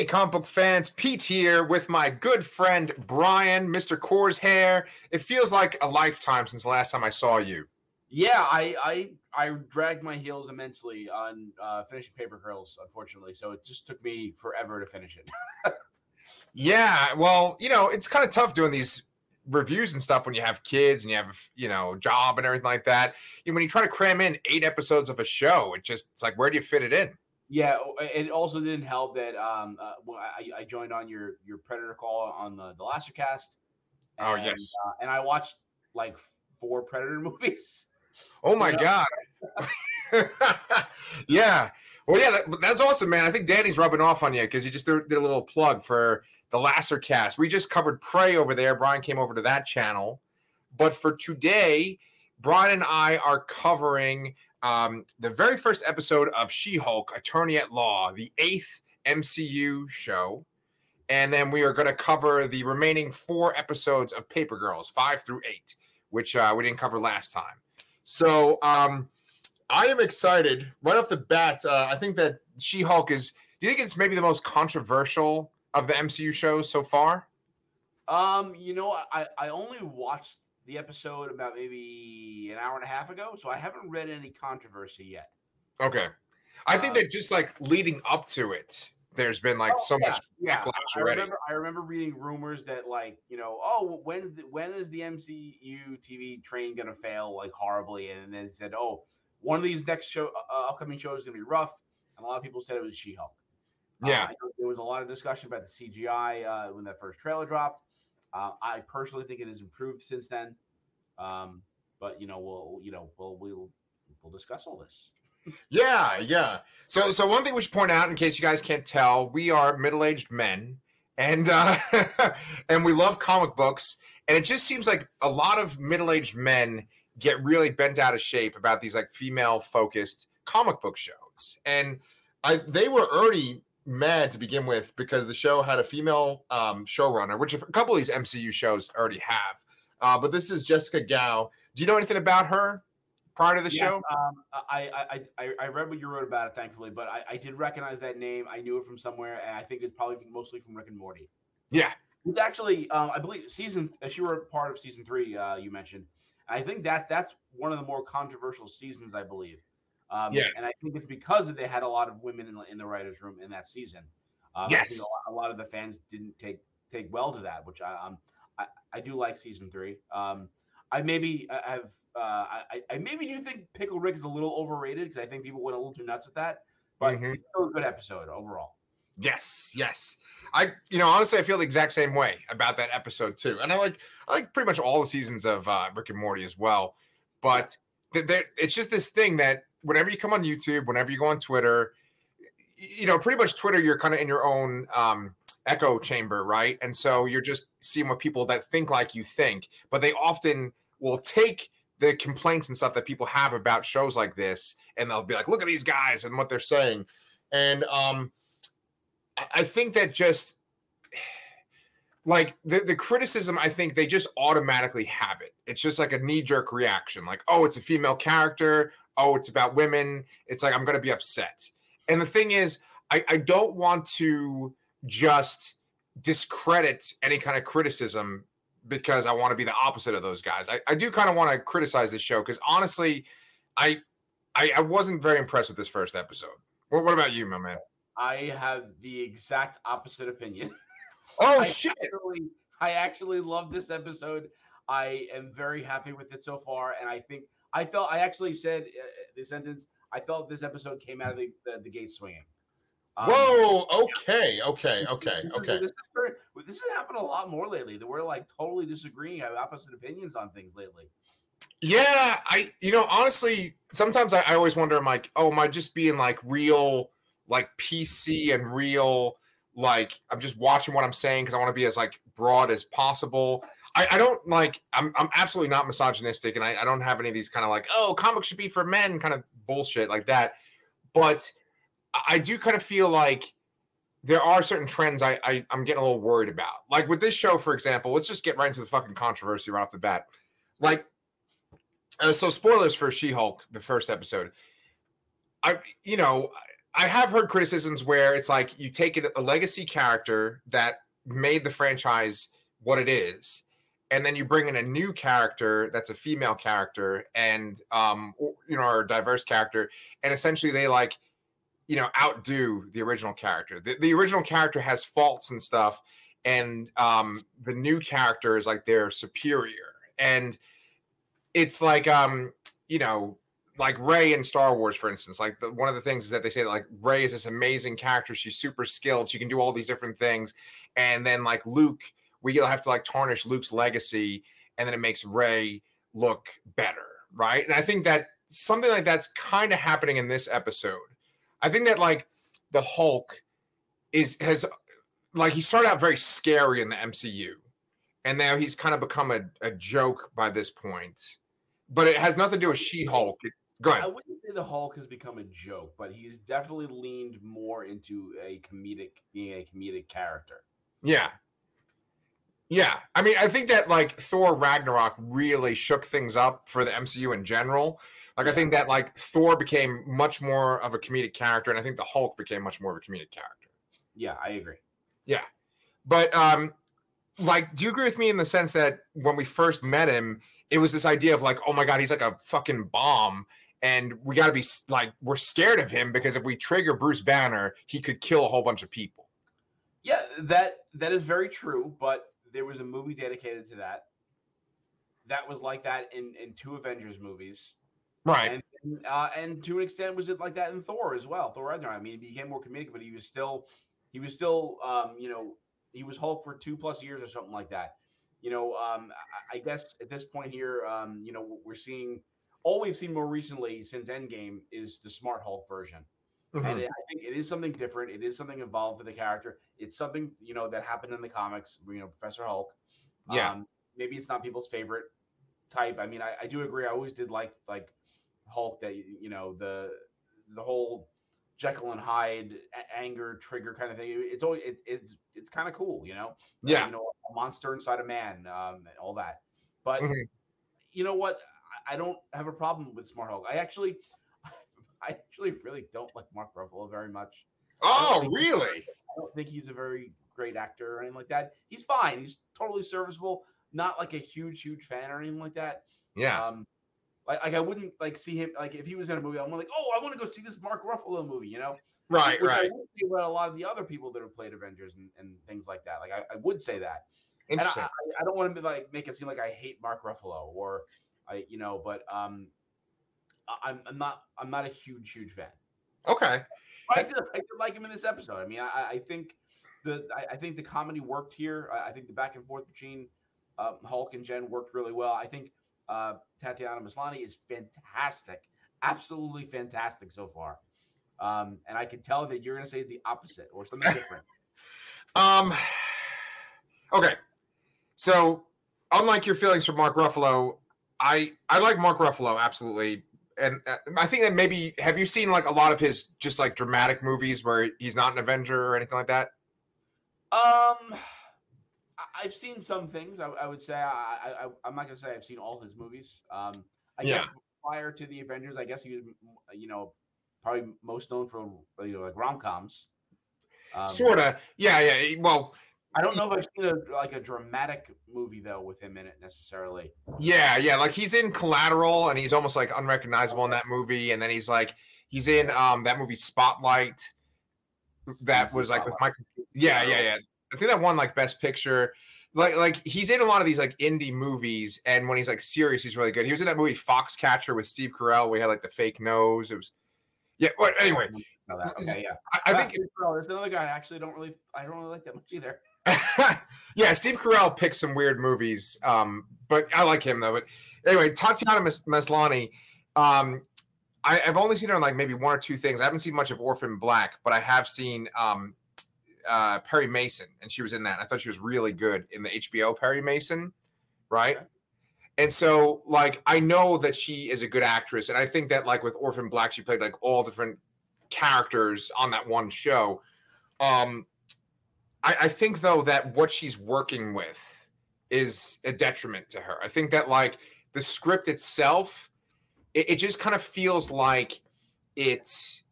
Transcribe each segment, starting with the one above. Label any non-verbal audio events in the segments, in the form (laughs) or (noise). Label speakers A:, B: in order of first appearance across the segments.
A: Hey, comic book fans, Pete here with my good friend Brian, Mr. Core's hair. It feels like a lifetime since the last time I saw you.
B: Yeah, I I, I dragged my heels immensely on uh, finishing Paper Girls, unfortunately. So it just took me forever to finish it. (laughs)
A: yeah, well, you know, it's kind of tough doing these reviews and stuff when you have kids and you have a you know job and everything like that. You know, when you try to cram in eight episodes of a show, it just it's like where do you fit it in?
B: Yeah, it also didn't help that um, uh, I, I, joined on your your Predator call on the the Lastercast.
A: oh yes,
B: uh, and I watched like four Predator (laughs) movies.
A: Oh my god! (laughs) yeah, well, yeah, that, that's awesome, man. I think Danny's rubbing off on you because you just did a little plug for the Laster cast. We just covered Prey over there. Brian came over to that channel, but for today, Brian and I are covering um, the very first episode of She Hulk, Attorney at Law, the eighth MCU show. And then we are going to cover the remaining four episodes of Paper Girls, five through eight, which uh, we didn't cover last time. So um, I am excited right off the bat. Uh, I think that She Hulk is. Do you think it's maybe the most controversial of the MCU shows so far?
B: Um, you know, I I only watched the episode about maybe an hour and a half ago, so I haven't read any controversy yet.
A: Okay, I think um, that just like leading up to it, there's been like oh, so
B: yeah,
A: much
B: yeah. I remember, I remember reading rumors that like you know, oh, when's the, when is the MCU TV train gonna fail like horribly? And then said, oh, one of these next show uh, upcoming shows is gonna be rough, and a lot of people said it was She-Hulk.
A: Yeah, uh,
B: there was a lot of discussion about the CGI uh, when that first trailer dropped. Uh, I personally think it has improved since then. Um, but you know, we'll you know, we'll we'll we'll discuss all this.
A: yeah, yeah. So so one thing we should point out, in case you guys can't tell, we are middle aged men, and uh, (laughs) and we love comic books, and it just seems like a lot of middle aged men get really bent out of shape about these like female focused comic book shows, and I they were already mad to begin with because the show had a female um, showrunner, which a couple of these MCU shows already have. Uh, but this is Jessica Gao. Do you know anything about her prior to the show?
B: Um, I, I, I I read what you wrote about it, thankfully, but I, I did recognize that name. I knew it from somewhere, and I think it's probably mostly from Rick and Morty.
A: Yeah,
B: it's actually, um, I believe season. If she were part of season three. Uh, you mentioned. I think that's that's one of the more controversial seasons, I believe. Um, yeah, and I think it's because they had a lot of women in the, in the writers' room in that season.
A: Um, yes,
B: a lot, a lot, of the fans didn't take take well to that, which I, um, I, I do like season three. Um, I maybe uh, have uh, I, I maybe do think Pickle Rick is a little overrated because I think people went a little too nuts with that, but mm-hmm. it's still a good episode overall.
A: Yes, yes. I you know honestly I feel the exact same way about that episode too, and I like I like pretty much all the seasons of uh, Rick and Morty as well. But th- there, it's just this thing that whenever you come on YouTube, whenever you go on Twitter, you know, pretty much Twitter, you're kind of in your own um, echo chamber, right? And so you're just seeing what people that think like you think, but they often will take the complaints and stuff that people have about shows like this, and they'll be like, "Look at these guys and what they're saying," and um, I think that just (sighs) like the, the criticism, I think they just automatically have it. It's just like a knee jerk reaction, like, "Oh, it's a female character. Oh, it's about women." It's like I'm going to be upset. And the thing is, I, I don't want to just discredit any kind of criticism because I want to be the opposite of those guys. I, I do kind of want to criticize this show because honestly, I, I, I wasn't very impressed with this first episode. What, what about you, my man?
B: I have the exact opposite opinion. (laughs)
A: Oh
B: I
A: shit!
B: Actually, I actually love this episode. I am very happy with it so far, and I think I felt I actually said uh, the sentence. I felt this episode came out of the, the, the gate swinging.
A: Um, Whoa. Okay. Okay. Okay.
B: This
A: okay.
B: Is, this, is, this has happened a lot more lately. That we're like totally disagreeing, have opposite opinions on things lately.
A: Yeah, I you know honestly, sometimes I, I always wonder. I'm like, oh, am I just being like real, like PC and real? Like I'm just watching what I'm saying because I want to be as like broad as possible. I, I, don't like I'm I'm absolutely not misogynistic and I, I don't have any of these kind of like oh comics should be for men kind of bullshit like that. But I do kind of feel like there are certain trends I, I am getting a little worried about. Like with this show, for example, let's just get right into the fucking controversy right off the bat. Like, uh, so spoilers for She-Hulk, the first episode. I, you know, I have heard criticisms where it's like you take a legacy character that made the franchise what it is, and then you bring in a new character that's a female character and um you know or a diverse character, and essentially they like you know outdo the original character. The, the original character has faults and stuff, and um the new character is like they're superior, and it's like um you know like Rey in Star Wars, for instance, like the, one of the things is that they say that like Rey is this amazing character. She's super skilled. She can do all these different things. And then like Luke, we have to like tarnish Luke's legacy, and then it makes Rey look better, right? And I think that something like that's kind of happening in this episode. I think that like the Hulk is has like he started out very scary in the MCU, and now he's kind of become a, a joke by this point. But it has nothing to do with She Hulk. Go ahead.
B: I wouldn't say the Hulk has become a joke, but he's definitely leaned more into a comedic, being a comedic character.
A: Yeah. Yeah. I mean, I think that like Thor Ragnarok really shook things up for the MCU in general. Like. I think that like Thor became much more of a comedic character, and I think the Hulk became much more of a comedic character.
B: Yeah, I agree.
A: Yeah. But, um, like, do you agree with me in the sense that when we first met him, it was this idea of like, oh my God, he's like a fucking bomb and we got to be like we're scared of him because if we trigger Bruce Banner, he could kill a whole bunch of people.
B: Yeah, that that is very true. But there was a movie dedicated to that. That was like that in in two Avengers movies,
A: right?
B: And uh, and to an extent, was it like that in Thor as well? Thor Ragnarok. I mean, he became more comedic, but he was still he was still um, you know he was Hulk for two plus years or something like that. You know, um, I, I guess at this point here, um, you know, we're seeing all we've seen more recently since Endgame is the Smart Hulk version. Mm-hmm. And it, I think it is something different. It is something involved for the character. It's something you know that happened in the comics. You know, Professor Hulk.
A: Yeah. Um,
B: maybe it's not people's favorite type. I mean, I, I do agree. I always did like like Hulk that you know the the whole Jekyll and Hyde anger trigger kind of thing. It's always it, it's it's kind of cool, you know.
A: Yeah.
B: Uh, you know, a monster inside a man, um, and all that. But mm-hmm. you know what? I don't have a problem with Smart Hulk. I actually, (laughs) I actually really don't like Mark Ruffalo very much.
A: Oh, really?
B: I don't think he's a very great actor or anything like that. He's fine. He's totally serviceable. Not like a huge, huge fan or anything like that.
A: Yeah.
B: Um, like, like I wouldn't like see him like if he was in a movie, I'm like, oh, I want to go see this Mark Ruffalo movie, you know?
A: Right, Which right. I
B: about a lot of the other people that have played Avengers and, and things like that. Like I, I would say that.
A: Interesting.
B: I, I, I, don't want to be like make it seem like I hate Mark Ruffalo or I you know, but um, I'm, I'm not I'm not a huge huge fan.
A: Okay.
B: But I did, I did like him in this episode. I mean, I, I think the I, I, think the comedy worked here. I, I, think the back and forth between uh, Hulk and Jen worked really well. I think uh, Tatiana Maslany is fantastic, absolutely fantastic so far. Um, and I can tell that you're going to say the opposite or something different. (laughs)
A: um. Okay. So, unlike your feelings for Mark Ruffalo, I I like Mark Ruffalo absolutely, and uh, I think that maybe have you seen like a lot of his just like dramatic movies where he's not an Avenger or anything like that?
B: Um, I've seen some things. I, I would say I, I am not gonna say I've seen all his movies. Um, I yeah. guess prior to the Avengers, I guess he was you know probably most known for you know like rom coms.
A: Um, Sorta, yeah, yeah. Well,
B: I don't know if I've seen a like a dramatic movie though with him in it necessarily.
A: Yeah, yeah, like he's in Collateral and he's almost like unrecognizable in that movie, and then he's like he's in um that movie Spotlight. That was like with Michael. Yeah, yeah, yeah. I think that won like Best Picture. Like, like he's in a lot of these like indie movies, and when he's like serious, he's really good. He was in that movie Foxcatcher with Steve Carell, We had like the fake nose. It was, yeah. But anyway,
B: okay, yeah.
A: I, I think
B: there's another guy I actually don't really, I don't really like that much either. (laughs)
A: yeah, Steve Carell picks some weird movies, um, but I like him though. But anyway, Tatiana Maslany, um, I, have only seen her in like maybe one or two things. I haven't seen much of Orphan Black, but I have seen um, uh, Perry Mason, and she was in that. I thought she was really good in the HBO Perry Mason, right? Okay. And so, like, I know that she is a good actress, and I think that, like, with Orphan Black, she played like all different characters on that one show. Um, I, I think though that what she's working with is a detriment to her. I think that like the script itself, it, it just kind of feels like it's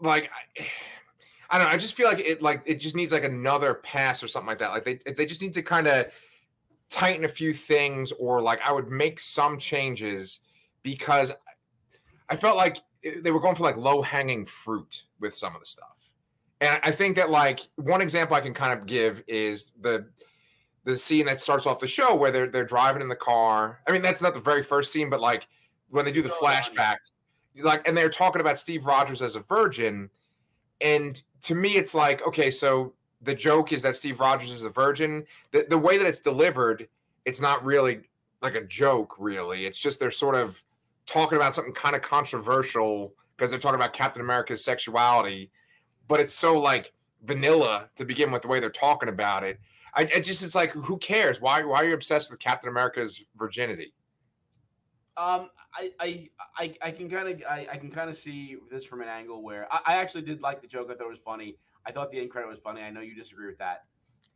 A: like I, I don't know. I just feel like it like it just needs like another pass or something like that. Like they they just need to kind of tighten a few things or like I would make some changes because I felt like they were going for like low hanging fruit with some of the stuff. And I think that like one example I can kind of give is the the scene that starts off the show where they're they're driving in the car. I mean, that's not the very first scene, but like when they do the oh, flashback, like and they're talking about Steve Rogers as a virgin. And to me, it's like, okay, so the joke is that Steve Rogers is a virgin. The the way that it's delivered, it's not really like a joke, really. It's just they're sort of talking about something kind of controversial because they're talking about Captain America's sexuality, but it's so like vanilla to begin with the way they're talking about it. I, I just it's like who cares? Why why are you obsessed with Captain America's virginity?
B: Um, I I I, I can kind of I, I can kind of see this from an angle where I, I actually did like the joke. I thought it was funny. I thought the end credit was funny. I know you disagree with that.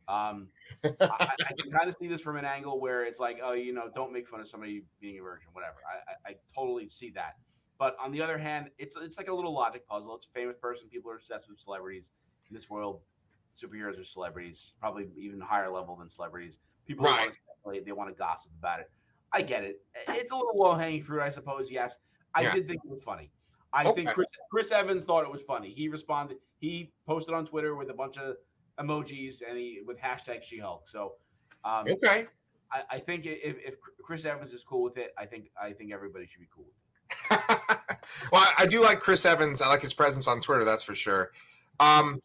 B: Um, I, I, can kind of see this from an angle where it's like, oh, you know, don't make fun of somebody being a virgin, whatever. I, I, I totally see that. But on the other hand, it's it's like a little logic puzzle. It's a famous person. People are obsessed with celebrities in this world. Superheroes are celebrities, probably even higher level than celebrities. People
A: right.
B: want to speculate, they want to gossip about it. I get it. It's a little low hanging fruit, I suppose. Yes, I yeah. did think it was funny. I okay. think Chris, Chris Evans thought it was funny. He responded. He posted on Twitter with a bunch of emojis and he with hashtag She Hulk. So, um,
A: okay,
B: I, I, think if, if Chris Evans is cool with it, I think I think everybody should be cool with
A: it. (laughs) well, I do like Chris Evans. I like his presence on Twitter. That's for sure. Um,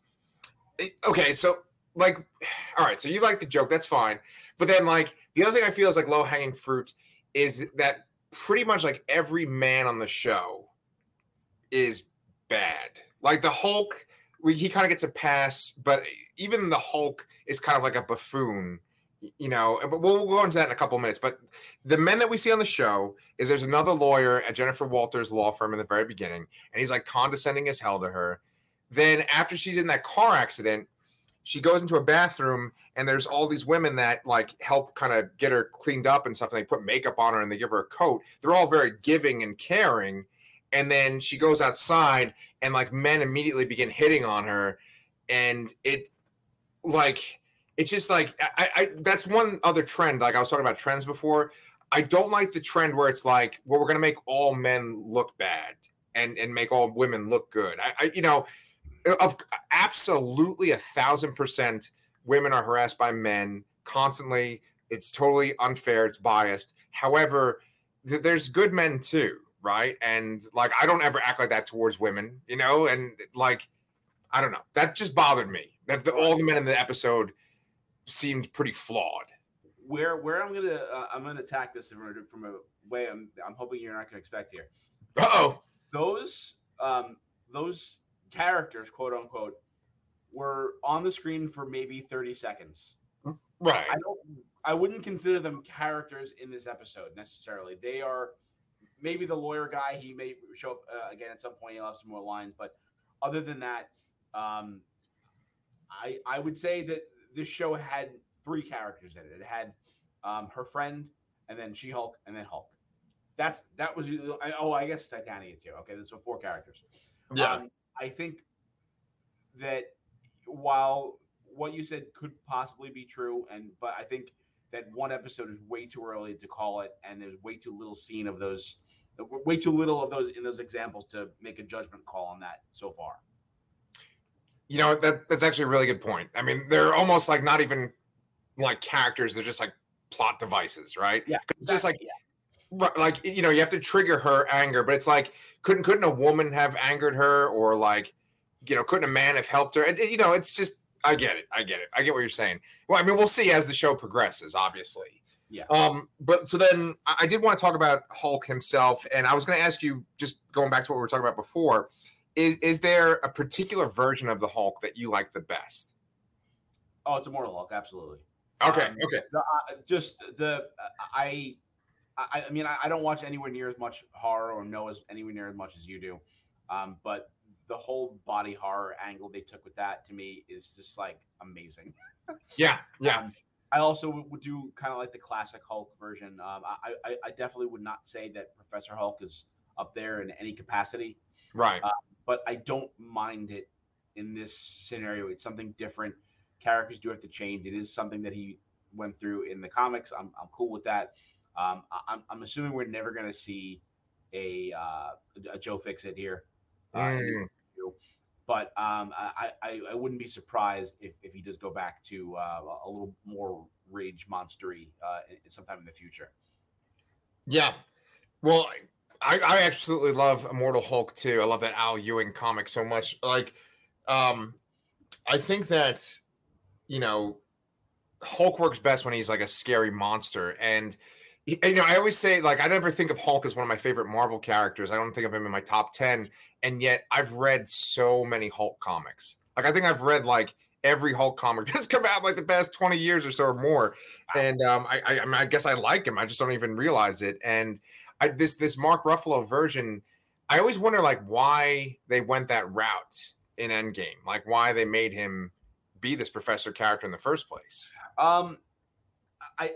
A: okay, so like, (sighs) all right, so you like the joke. That's fine. But then, like, the other thing I feel is like low hanging fruit is that pretty much like every man on the show is bad. Like the Hulk, we, he kind of gets a pass, but even the Hulk is kind of like a buffoon, you know. But we'll, we'll go into that in a couple minutes. But the men that we see on the show is there's another lawyer at Jennifer Walters' law firm in the very beginning, and he's like condescending as hell to her. Then after she's in that car accident, she goes into a bathroom and there's all these women that like help kind of get her cleaned up and stuff and they put makeup on her and they give her a coat they're all very giving and caring and then she goes outside and like men immediately begin hitting on her and it like it's just like I, I that's one other trend like i was talking about trends before. I don't like the trend where it's like well we're gonna make all men look bad and and make all women look good. I, I you know of absolutely a thousand percent women are harassed by men constantly. It's totally unfair. It's biased. However th- there's good men too right? And like I don't ever act like that towards women, you know, and like I don't know. That just bothered me. That the, all the men in the episode seemed pretty flawed.
B: Where where I'm gonna uh, I'm gonna attack this from a, way I'm I'm hoping you're not gonna expect here.
A: oh.
B: Those um those characters, quote unquote, were on the screen for maybe 30 seconds.
A: Right.
B: I don't I wouldn't consider them characters in this episode necessarily. They are maybe the lawyer guy he may show up uh, again at some point. He'll have some more lines, but other than that, um, I I would say that this show had three characters in it. It had um, her friend, and then She Hulk, and then Hulk. That's that was oh I guess Titania too. Okay, there's so four characters.
A: Yeah, um,
B: I think that while what you said could possibly be true, and but I think that one episode is way too early to call it, and there's way too little scene of those, way too little of those in those examples to make a judgment call on that so far.
A: You know that that's actually a really good point. I mean, they're almost like not even like characters; they're just like plot devices, right?
B: Yeah,
A: it's just like. Yeah. Like you know, you have to trigger her anger, but it's like couldn't couldn't a woman have angered her, or like you know, couldn't a man have helped her? And, you know, it's just I get it. I get it. I get what you're saying. Well, I mean, we'll see as the show progresses, obviously.
B: Yeah.
A: Um, but so then I did want to talk about Hulk himself, and I was going to ask you, just going back to what we were talking about before, is is there a particular version of the Hulk that you like the best?
B: Oh, it's Immortal Hulk, absolutely.
A: Okay. Um, okay.
B: The, uh, just the I, I, I mean, I, I, don't watch anywhere near as much horror or know as anywhere near as much as you do, um, but the whole body horror angle they took with that to me is just like amazing. (laughs)
A: yeah, yeah. Um,
B: I also would do kind of like the classic Hulk version. Um, I, I, I, definitely would not say that Professor Hulk is up there in any capacity.
A: Right. Uh,
B: but I don't mind it in this scenario. It's something different. Characters do have to change. It is something that he went through in the comics. I'm, I'm cool with that. Um, I, am I'm assuming we're never going to see a uh, a Joe Fixit here. Uh, mm. But um, I, I, I wouldn't be surprised if, if he does go back to uh, a little more rage monstery uh, sometime in the future.
A: Yeah. Well, I, I absolutely love Immortal Hulk too. I love that Al Ewing comic so much. Like, um, I think that you know Hulk works best when he's like a scary monster. And you know, I always say like I never think of Hulk as one of my favorite Marvel characters. I don't think of him in my top ten. And yet I've read so many Hulk comics. Like I think I've read like every Hulk comic (laughs) that's come out like the past 20 years or so or more. And um, I, I, I, I guess I like him. I just don't even realize it. And I, this this Mark Ruffalo version, I always wonder like why they went that route in Endgame, like why they made him be this professor character in the first place.
B: Um, I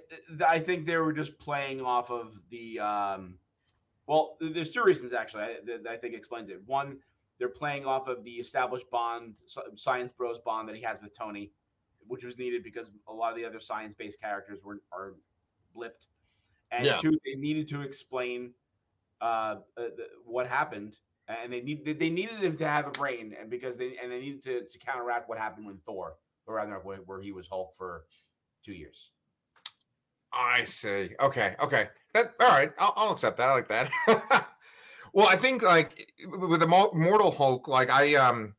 B: I think they were just playing off of the um, well, there's two reasons actually I, I think explains it. One, they're playing off of the established bond, Science Bros bond that he has with Tony, which was needed because a lot of the other science-based characters were are blipped, and yeah. two, they needed to explain uh, uh, the, what happened, and they need they needed him to have a brain, and because they and they needed to, to counteract what happened when Thor, or rather where, where he was Hulk for two years.
A: I see. Okay. Okay. That all right. I'll, I'll accept that. I like that. (laughs) well, I think like with the Immortal Hulk, like I um,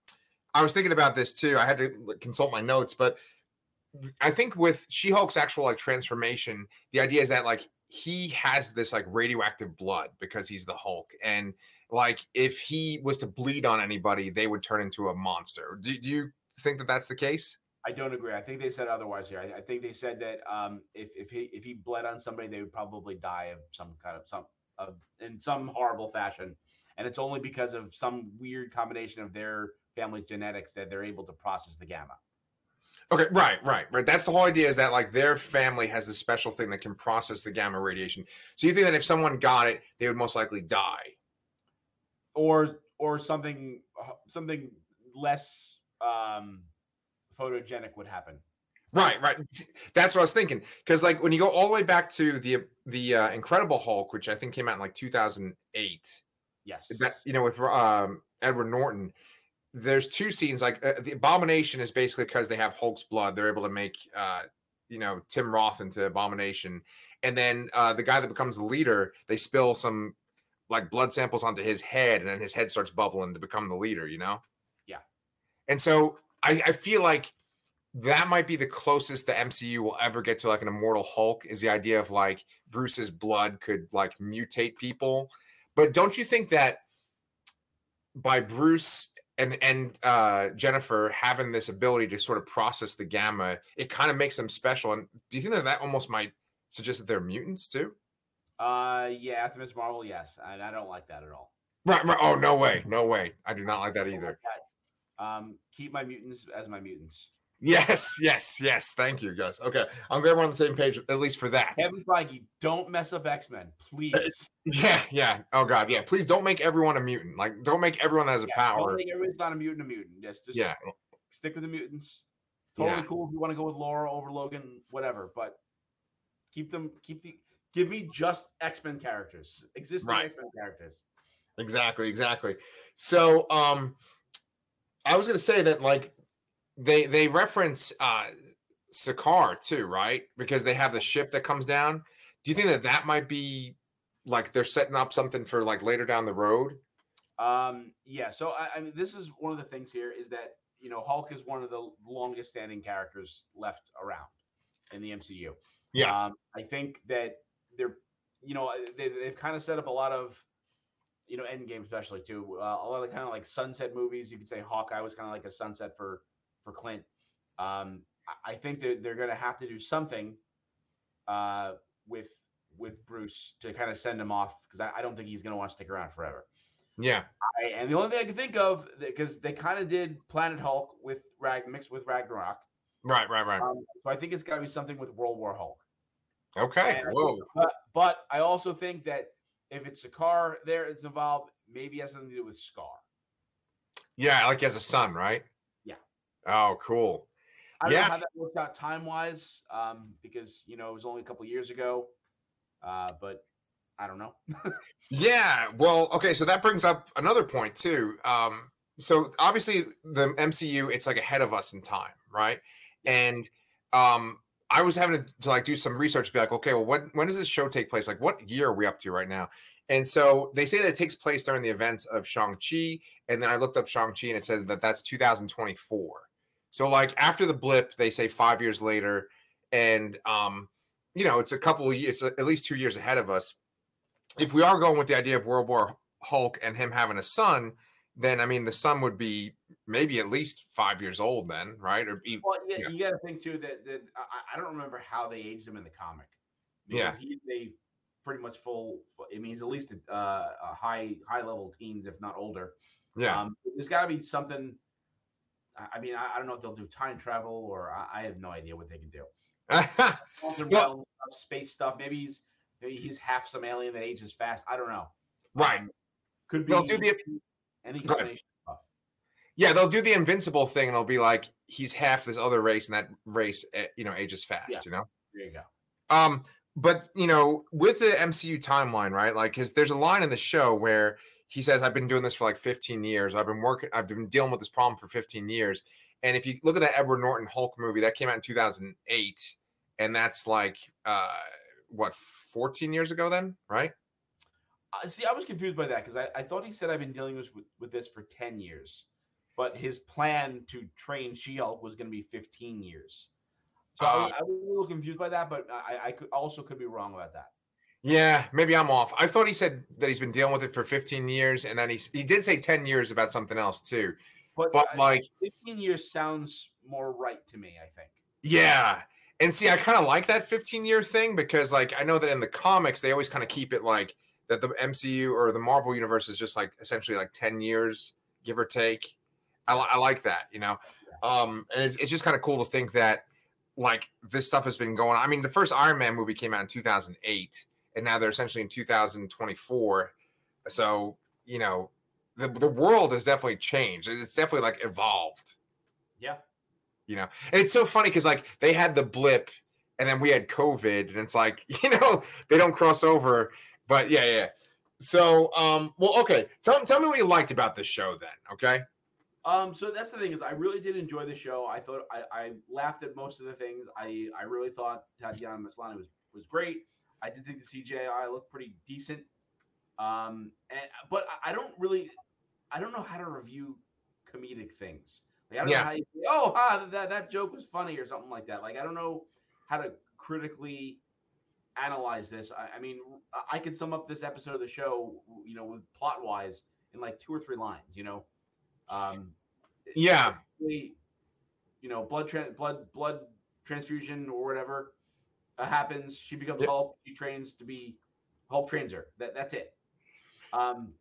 A: I was thinking about this too. I had to consult my notes, but I think with She Hulk's actual like transformation, the idea is that like he has this like radioactive blood because he's the Hulk, and like if he was to bleed on anybody, they would turn into a monster. Do, do you think that that's the case?
B: I don't agree. I think they said otherwise here. I, I think they said that um, if if he if he bled on somebody, they would probably die of some kind of some of in some horrible fashion, and it's only because of some weird combination of their family genetics that they're able to process the gamma.
A: Okay, right, right, right. That's the whole idea is that like their family has this special thing that can process the gamma radiation. So you think that if someone got it, they would most likely die,
B: or or something something less um photogenic would happen.
A: Right, right. That's what I was thinking. Because like when you go all the way back to the the uh, Incredible Hulk, which I think came out in like 2008.
B: Yes.
A: That you know with um, Edward Norton, there's two scenes. Like uh, the Abomination is basically because they have Hulk's blood, they're able to make uh, you know Tim Roth into Abomination, and then uh, the guy that becomes the leader, they spill some like blood samples onto his head, and then his head starts bubbling to become the leader. You know.
B: Yeah.
A: And so I, I feel like that might be the closest the MCU will ever get to like an immortal Hulk is the idea of like Bruce's blood could like mutate people. But don't you think that by Bruce and and uh, Jennifer having this ability to sort of process the gamma, it kind of makes them special? And do you think that that almost might suggest that they're mutants too?
B: Uh, yeah, after Miss Marvel, yes, and I don't like that at all.
A: Right, right. Oh no way, no way. I do not like that either.
B: Um, keep my mutants as my mutants.
A: Yes, yes, yes. Thank you, guys. Okay, I'm glad we're on the same page, at least for that.
B: Kevin Feige, don't mess up X Men, please. (laughs)
A: Yeah, yeah. Oh God, yeah. Please don't make everyone a mutant. Like, don't make everyone that has a yeah, power.
B: Don't make everyone's not a mutant a mutant. Just, just yeah. Stick with the mutants. Totally yeah. cool if you want to go with Laura over Logan, whatever. But keep them, keep the, give me just X Men characters, existing right. X Men characters.
A: Exactly, exactly. So, um, I was going to say that like they they reference uh Sakaar too, right? Because they have the ship that comes down. Do you think that that might be like they're setting up something for like later down the road?
B: Um, yeah. So I, I mean, this is one of the things here is that you know Hulk is one of the longest standing characters left around in the MCU.
A: Yeah.
B: Um, I think that they're you know they, they've kind of set up a lot of you know, Endgame especially too. Uh, a lot of kind of like sunset movies. You could say Hawkeye was kind of like a sunset for for Clint. Um, I think that they're going to have to do something uh, with with Bruce to kind of send him off because I, I, don't think he's going to want to stick around forever.
A: Yeah.
B: I, and the only thing I can think of because they kind of did Planet Hulk with Rag mixed with Ragnarok.
A: Right, right, right.
B: Um, so I think it's got to be something with World War Hulk.
A: Okay. Whoa.
B: But, but I also think that if it's Sakaar there, it's involved. Maybe has something to do with Skaar.
A: Yeah, like he has a son, right? Oh, cool.
B: I don't
A: Yeah.
B: know how that worked out time wise, um, because you know it was only a couple years ago. Uh, but I don't know. (laughs)
A: Yeah. Well, okay. So that brings up another point too. Um, so obviously the MCU, it's like ahead of us in time, right? And um, I was having to, to like do some research, be like, okay, well, when when does this show take place? Like, what year are we up to right now? And so they say that it takes place during the events of Shang Chi, and then I looked up Shang Chi and it said that that's 2024. So like after the blip, they say five years later, and um, you know, it's a couple of years, at least two years ahead of us if we are going with the idea of World War Hulk and him having a son, then I mean the son would be maybe at least five years old then, right? Or e-
B: Well, yeah,
A: Yeah.
B: you got to think too that, that I, I don't remember how they aged him in the comic.
A: Yeah.
B: He's a pretty much full. I mean, he's at least a, uh, a high high level teens, if not older.
A: yeah,
B: Um, there's got to be something. I- mean, I, I don't know if they'll do time travel or I, I have no idea what they can do. (laughs)
A: Well-
B: stuff, space stuff. Maybe he's maybe he's half some alien that ages fast. I don't know.
A: right.
B: Um, could be
A: They'll do the-
B: any combination of.
A: Yeah, they'll do the invincible thing, and it'll be like he's half this other race, and that race, eh, you know, ages fast.
B: Yeah.
A: You know.
B: There you go.
A: Um, but you know, with the MCU timeline, right? Like, his there's a line in the show where he says, "I've been doing this for like 15 years. I've been working. I've been dealing with this problem for 15 years." And if you look at that Edward Norton Hulk movie, that came out in 2008, and that's like uh, what 14 years ago, then, right?
B: Uh, see, I was confused by that because I, I thought he said I've been dealing with, with this for 10 years, but his plan to train She Hulk was going to be 15 years. So I, was,
A: Uh,
B: I was a little confused by that, but I, I could also could be wrong about that.
A: Yeah, maybe I'm off. I thought he said that he's been dealing with it for 15 years, and then he he did say 10 years about something else too.
B: But,
A: But
B: I-
A: like,
B: 15 years sounds more right to me, I think.
A: yeah. And see, I kind of like that 15 year thing because, like, I know that in the comics, they always kind of keep it like that the MCU or the Marvel universe is just like essentially like 10 years, give or take. I, I like that, you know? Um, and it's, it's just kind of cool to think that like this stuff has been going on. I mean, the first Iron Man movie came out in 2008, and now they're essentially in 2024. So, you know, the, the world has definitely changed. It's definitely like evolved
B: Yeah.
A: you know and it's so funny because like they had the blip and then we had covid and it's like (laughs) you know they don't cross over but yeah yeah so um well okay tell, tell me what you liked about this show then okay
B: Um, so that's the thing is I really did enjoy the show. I thought I, I laughed at most of the things. I, I really thought Tatiana Maslany was was great. I did think the CGI looked pretty decent. Um, and but I- don't really I don't know how to review comedic things. Like I don't
A: Yeah.
B: know how you oh ha that, that joke was funny or something like that. Like I don't know how to critically analyze this. I, I mean I- could sum up this episode of the show, you know, with plot wise in like two or three lines, you know. Um,
A: Yeah.
B: you know, blood tran blood blood transfusion or whatever uh, happens. She becomes
A: Yep.
B: Hulk. She trains to be Hulk. Trains her. That that's it. Um,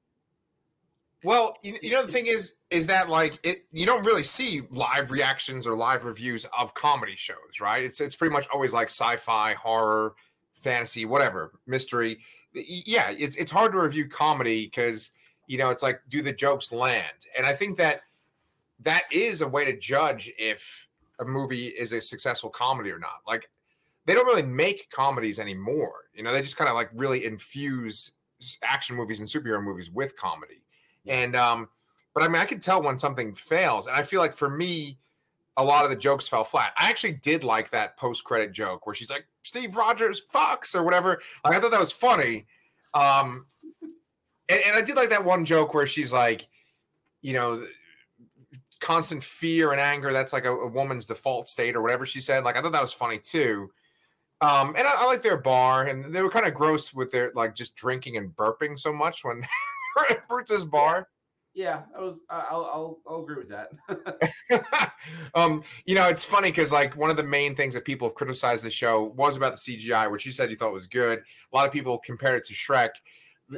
A: well you, you know the thing is is that like it you don't really see live reactions or live reviews of comedy shows right it's it's pretty much always like sci-fi horror fantasy whatever mystery yeah it's it's hard to review comedy because you know it's like do the jokes land and i think that that is a way to judge if a movie is a successful comedy or not like they don't really make comedies anymore. You know they just kind of like really infuse action movies and superhero movies with comedy. And um but i mean i can tell when something fails and i feel like for me a lot of the jokes fell flat. I actually did like that post-credit joke where she's like steve rogers Fox or whatever. Like i thought that was funny. Um and, and i did like that one joke where she's like you know constant fear and anger that's like a, a woman's default state or whatever she said. Like i thought that was funny too um and i, I like their bar and they were kind of gross with their like just drinking and burping so much when (laughs) at bar
B: yeah, I was. I'll I'll I'll agree with that. (laughs) (laughs)
A: um, you know, it's funny because like one of the main things that people have criticized the show was about the CGI, which you said you thought was good. A lot of people compared it to Shrek.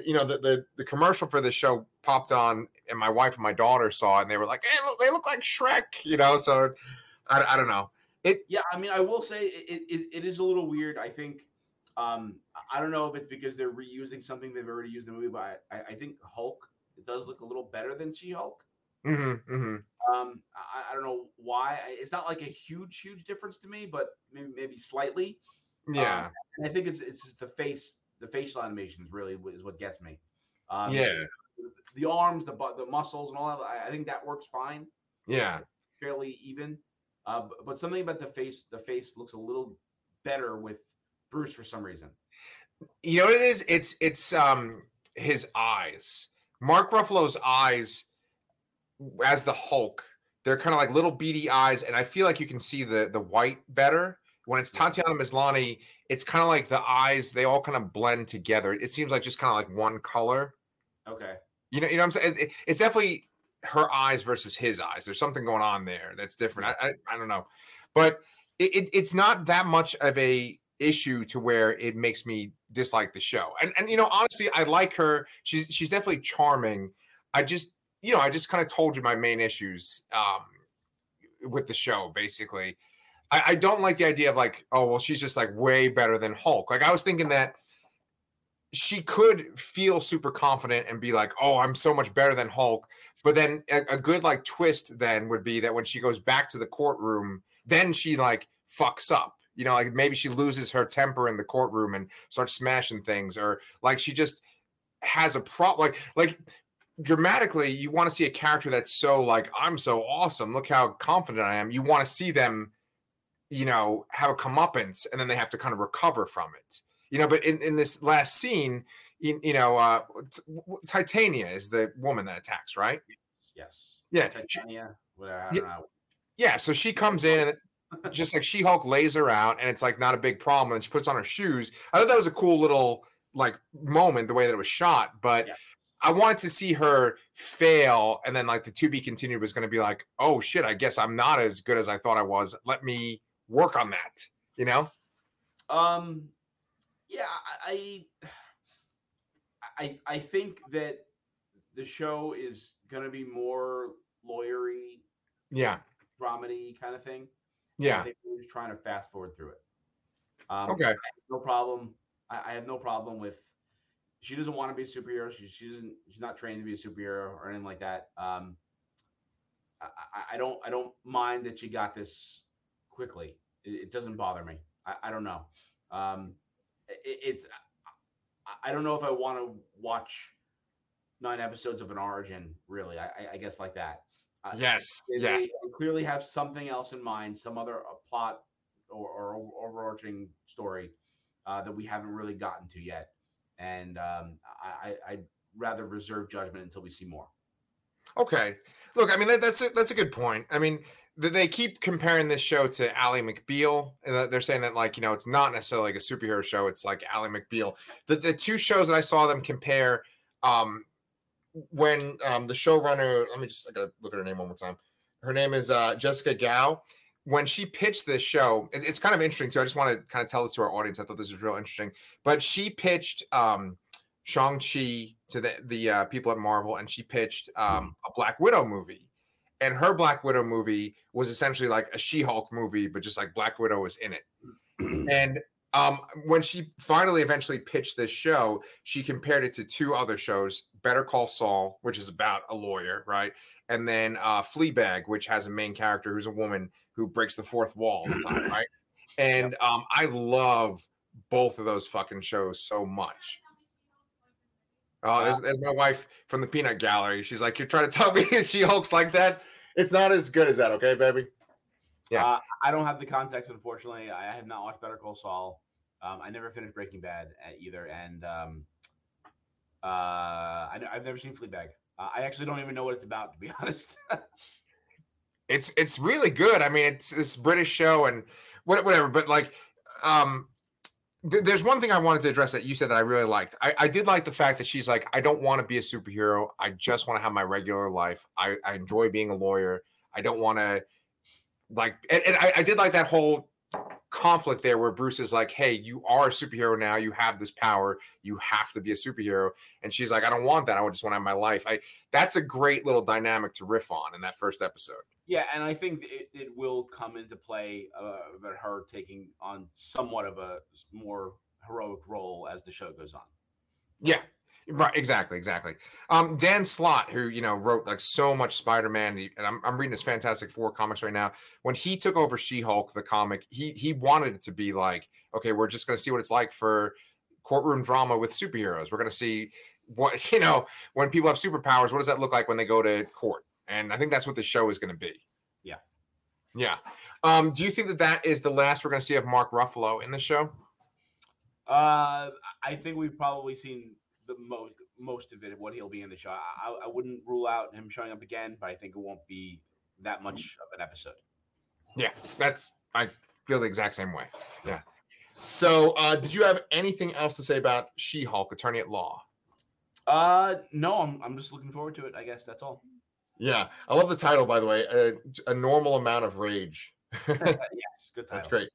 A: You know, the the, the commercial for the show popped on, and my wife and my daughter saw it, and they were like, "Hey, look, they look like Shrek," you know. So I, I don't know.
B: Yeah, I mean, I will say it, it, it is a little weird. I think, um, I don't know if it's because they're reusing something they've already used in the movie, but I, I think Hulk it does look a little better than She Hulk.
A: Mm-hmm, mm-hmm.
B: Um, I, I, don't know why. It's not like a huge, huge difference to me, but maybe maybe slightly.
A: Yeah, um,
B: and I think it's it's just the face, the facial animations really is what gets me.
A: Um, yeah,
B: the arms, the the muscles, and all that. I, I think that works fine.
A: Yeah,
B: fairly even. Uh, but something about the face, the face looks a little better with Bruce for some reason.
A: You know what it is? It's it's um his eyes. Mark Ruffalo's eyes as the Hulk, they're kind of like little beady eyes, and I feel like you can see the the white better. When it's Tatiana Maslany, it's kind of like the eyes, they all kind of blend together. It seems like just kind of like one color.
B: Okay.
A: You know, you know what I'm saying? It, it's definitely her eyes versus his eyes. There's something going on there that's different. I, I, I don't know. But it, it, it's not that much of a issue to where it makes me dislike the show. And and you know, honestly, I like her. She's she's definitely charming. I just you know, I just kind of told you my main issues um, with the show. Basically, I, I don't like the idea of like, oh well, she's just like way better than Hulk. Like I was thinking that she could feel super confident and be like, "Oh, I'm so much better than Hulk." But then a, a, good like twist then would be that when she goes back to the courtroom, then she like fucks up you know, like maybe she loses her temper in the courtroom and starts smashing things, or like she just has a problem. Like, like dramatically, you want to see a character that's so like, I'm so awesome. Look how confident I am. You want to see them, you know, have a comeuppance, and then they have to kind of recover from it. You know, but in, in this last scene, you, you know, uh, Titania is the woman that attacks, right?
B: Yes.
A: Yeah.
B: Titania. Whatever.
A: Yeah. yeah. So she comes in and just like She Hulk lays her out, and it's like not a big problem. And she puts on her shoes. I thought that was a cool little like moment, the way that it was shot. But yeah. I wanted to see her fail, and then like the to be continued was going to be like, oh shit, I guess I'm not as good as I thought I was. Let me work on that. You know?
B: Um, yeah, I, I, I think that the show is going to be more lawyery,
A: yeah,
B: dramedy kind of thing.
A: Yeah.
B: we're just trying to fast forward through it. Um,
A: okay.
B: no problem. I, I, have no problem with. She doesn't want to be a superhero. She, she doesn't. She's not trained to be a superhero or anything like that. Um, I, I don't. I don't mind that she got this quickly. It, it doesn't bother me. I, I don't know. Um, it's. I don't know if I want to watch nine episodes of an origin. Really, I, I guess like that.
A: Uh, yes,
B: they,
A: yes.
B: They clearly have something else in mind, some other plot or, or overarching story uh, that we haven't really gotten to yet. And um, I, I'd rather reserve judgment until we see more.
A: Okay, look, I mean that, that's a, that's a good point. I mean, they keep comparing this show to Ally McBeal, and they're saying that like you know it's not necessarily like a superhero show; it's like Ally McBeal. The the two shows that I saw them compare, um, when um, the showrunner, let me just I gotta look at her name one more time. Her name is uh, Jessica Gao. When she pitched this show, it, it's kind of interesting too. I just want to kind of tell this to our audience. I thought this was real interesting. But she pitched um, Shang Chi to the the uh, people at Marvel, and she pitched um, a Black Widow movie. And her Black Widow movie was essentially like a She Hulk movie, but just like Black Widow was in it. and um, when she finally eventually pitched this show, she compared it to two other shows Better Call Saul, which is about a lawyer, right? And then uh, Fleabag, which has a main character who's a woman who breaks the fourth wall all the time, (laughs) right? And um, I love both of those fucking shows so much. Oh, there's, my wife from the Peanut Gallery. She's like, "You're trying to tell me (laughs) she hulks like that? It's not as good as that, okay, baby."
B: Yeah, uh, I don't have the context, unfortunately. I have not watched Better Call Saul. Um, I never finished Breaking Bad uh, either, and um, uh, I, have never seen Fleabag. Uh, I actually don't even know what it's about, to be (laughs) honest.
A: it's it's really good. I mean, it's this British show and whatever. But like, um, th- there's one thing I wanted to address that you said that I really liked. I, I did like the fact that she's like, I don't want to be a superhero. I just want to have my regular life. I, I enjoy being a lawyer. I don't want to like, and, and I, I did like that whole conflict there where Bruce is like, "Hey, you are a superhero now. You have this power. You have to be a superhero." And she's like, "I don't want that. I just want to have my life." I that's a great little dynamic to riff on in that first episode.
B: Yeah, and I think it, it will come into play uh, about her taking on somewhat of a more heroic role as the show goes on.
A: Yeah, Right, exactly, exactly. Um, Dan Slott, who you know wrote like so much Spider-Man, and I'm, I'm reading his Fantastic Four comics right now. When he took over She-Hulk, the comic, he he wanted it to be like, okay, we're just going to see what it's like for courtroom drama with superheroes. We're going to see what (laughs) you know when people have superpowers. What does that look like when they go to court? And I think that's what the show is going to be.
B: Yeah,
A: yeah. Um, do you think that that is the last we're going to see of Mark Ruffalo in the show?
B: Uh, I think we've probably seen the most most of it of what he'll be in the show. I, I wouldn't rule out him showing up again, but I think it won't be that much of an episode.
A: Yeah, that's I feel the exact same way. Yeah. So, uh, did you have anything else to say about She-Hulk, Attorney at Law?
B: Uh, no, I'm I'm just looking forward to it. I guess that's all.
A: Yeah, I love the title, by the way. A, a normal amount of rage. (laughs)
B: yes, good title.
A: That's great.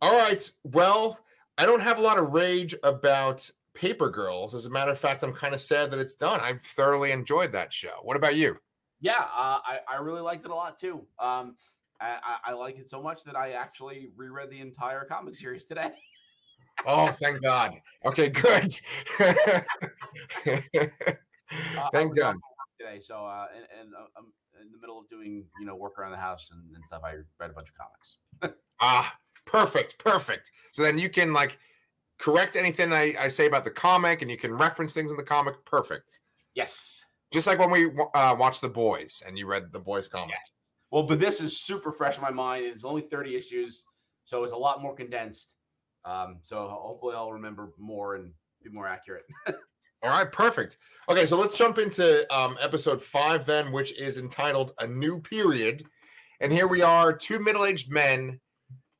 A: All right. Well, I don't have a lot of rage about Paper Girls. As a matter of fact, I'm kind of sad that it's done. I've thoroughly enjoyed that show. What about you?
B: Yeah, uh, I I really liked it a lot too. Um, I, I, I liked it so much that I actually reread the entire comic series today.
A: Oh, thank God. Okay, good. (laughs)
B: Uh,
A: thank God.
B: Today, so uh, and, and uh, I'm in the middle of doing you know work around the house and, and stuff. I read a bunch of comics. (laughs)
A: ah, perfect, perfect. So then you can like correct anything I, I say about the comic, and you can reference things in the comic. Perfect.
B: Yes.
A: Just like when we uh, watched The Boys, and you read the Boys comic.
B: Yes. Well, but this is super fresh in my mind. It's only 30 issues, so it's a lot more condensed. Um, so hopefully I'll remember more and be more accurate. (laughs)
A: All right, perfect. Okay, so let's jump into um, episode five then, which is entitled "A New Period," and here we are, two middle-aged men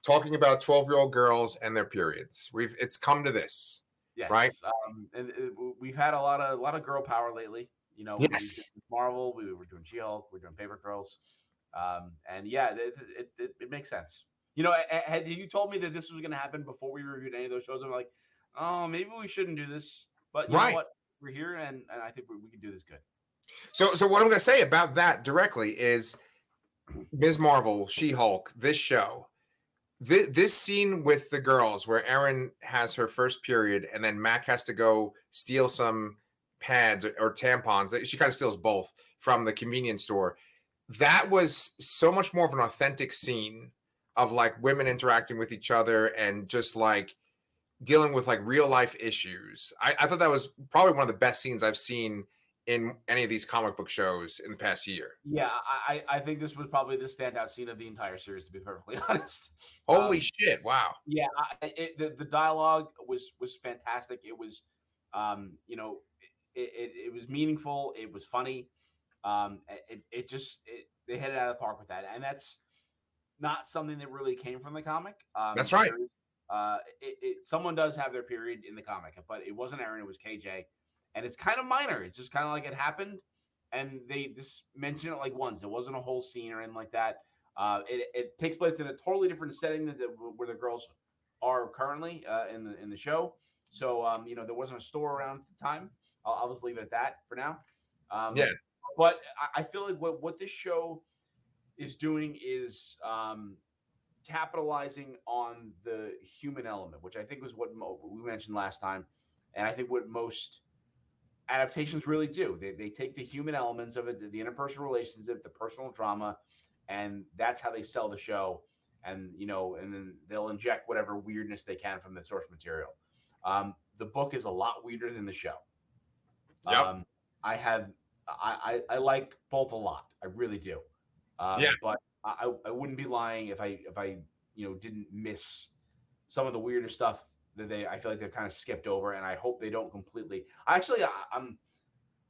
A: talking about twelve-year-old girls and their periods. We've it's come to this,
B: yes.
A: right?
B: Um, and it, we've had a lot of a lot of girl power lately. You know,
A: yes.
B: Marvel, we were doing She-Hulk, we're doing Paper Girls, um, and yeah, it, it, it, it makes sense. You know, had you told me that this was going to happen before we reviewed any of those shows, I'm like, oh, maybe we shouldn't do this. But you
A: right.
B: know what? We're here, and, and I think we, we can do this good.
A: So, so what I'm going to say about that directly is Ms. Marvel, She Hulk, this show, this, this scene with the girls where Erin has her first period, and then Mac has to go steal some pads or, or tampons. She kind of steals both from the convenience store. That was so much more of an authentic scene of like women interacting with each other and just like dealing with like real life issues. I, I, thought that was probably one of the best scenes I've seen in any of these comic book shows in the past year.
B: Yeah, I, I think this was probably the standout scene of the entire series, to be perfectly (laughs) honest.
A: Holy um, shit! Wow.
B: Yeah, I, it, the the dialogue was was fantastic. It was, um, you know, it, it, it was meaningful. It was funny. Um, it, it just it, they hit it out of the park with that, and that's not something that really came from the comic. Um,
A: That's right.
B: Uh, it, it, someone does have their period in the comic, but it wasn't Erin. It was KJ, and it's kind of minor. It's just kind of like it happened, and they just mention it like once. It wasn't a whole scene or anything like that. Uh, it, it takes place in a totally different setting than the, where the girls are currently uh, in the in the show. So um, you know there wasn't a store around at the time. I'll, I'll just leave it at that for now. Um,
A: yeah.
B: But I, I feel like what what this show is doing is um, capitalizing on the human element, which I think was what mo- we mentioned last time, and I think what most adaptations really do. They, they take the human elements of it, the, the interpersonal relationship, the personal drama, and that's how they sell the show. And you know, and then they'll inject whatever weirdness they can from the source material. Um, the book is a lot weirder than the show.
A: Yep.
B: Um, I have I, I, I like both a lot. I really do. Um,
A: yeah.
B: But I, I wouldn't be lying if I if I you know didn't miss some of the weirder stuff that they I feel like they've kind of skipped over, and I hope they don't completely. Actually, I, I'm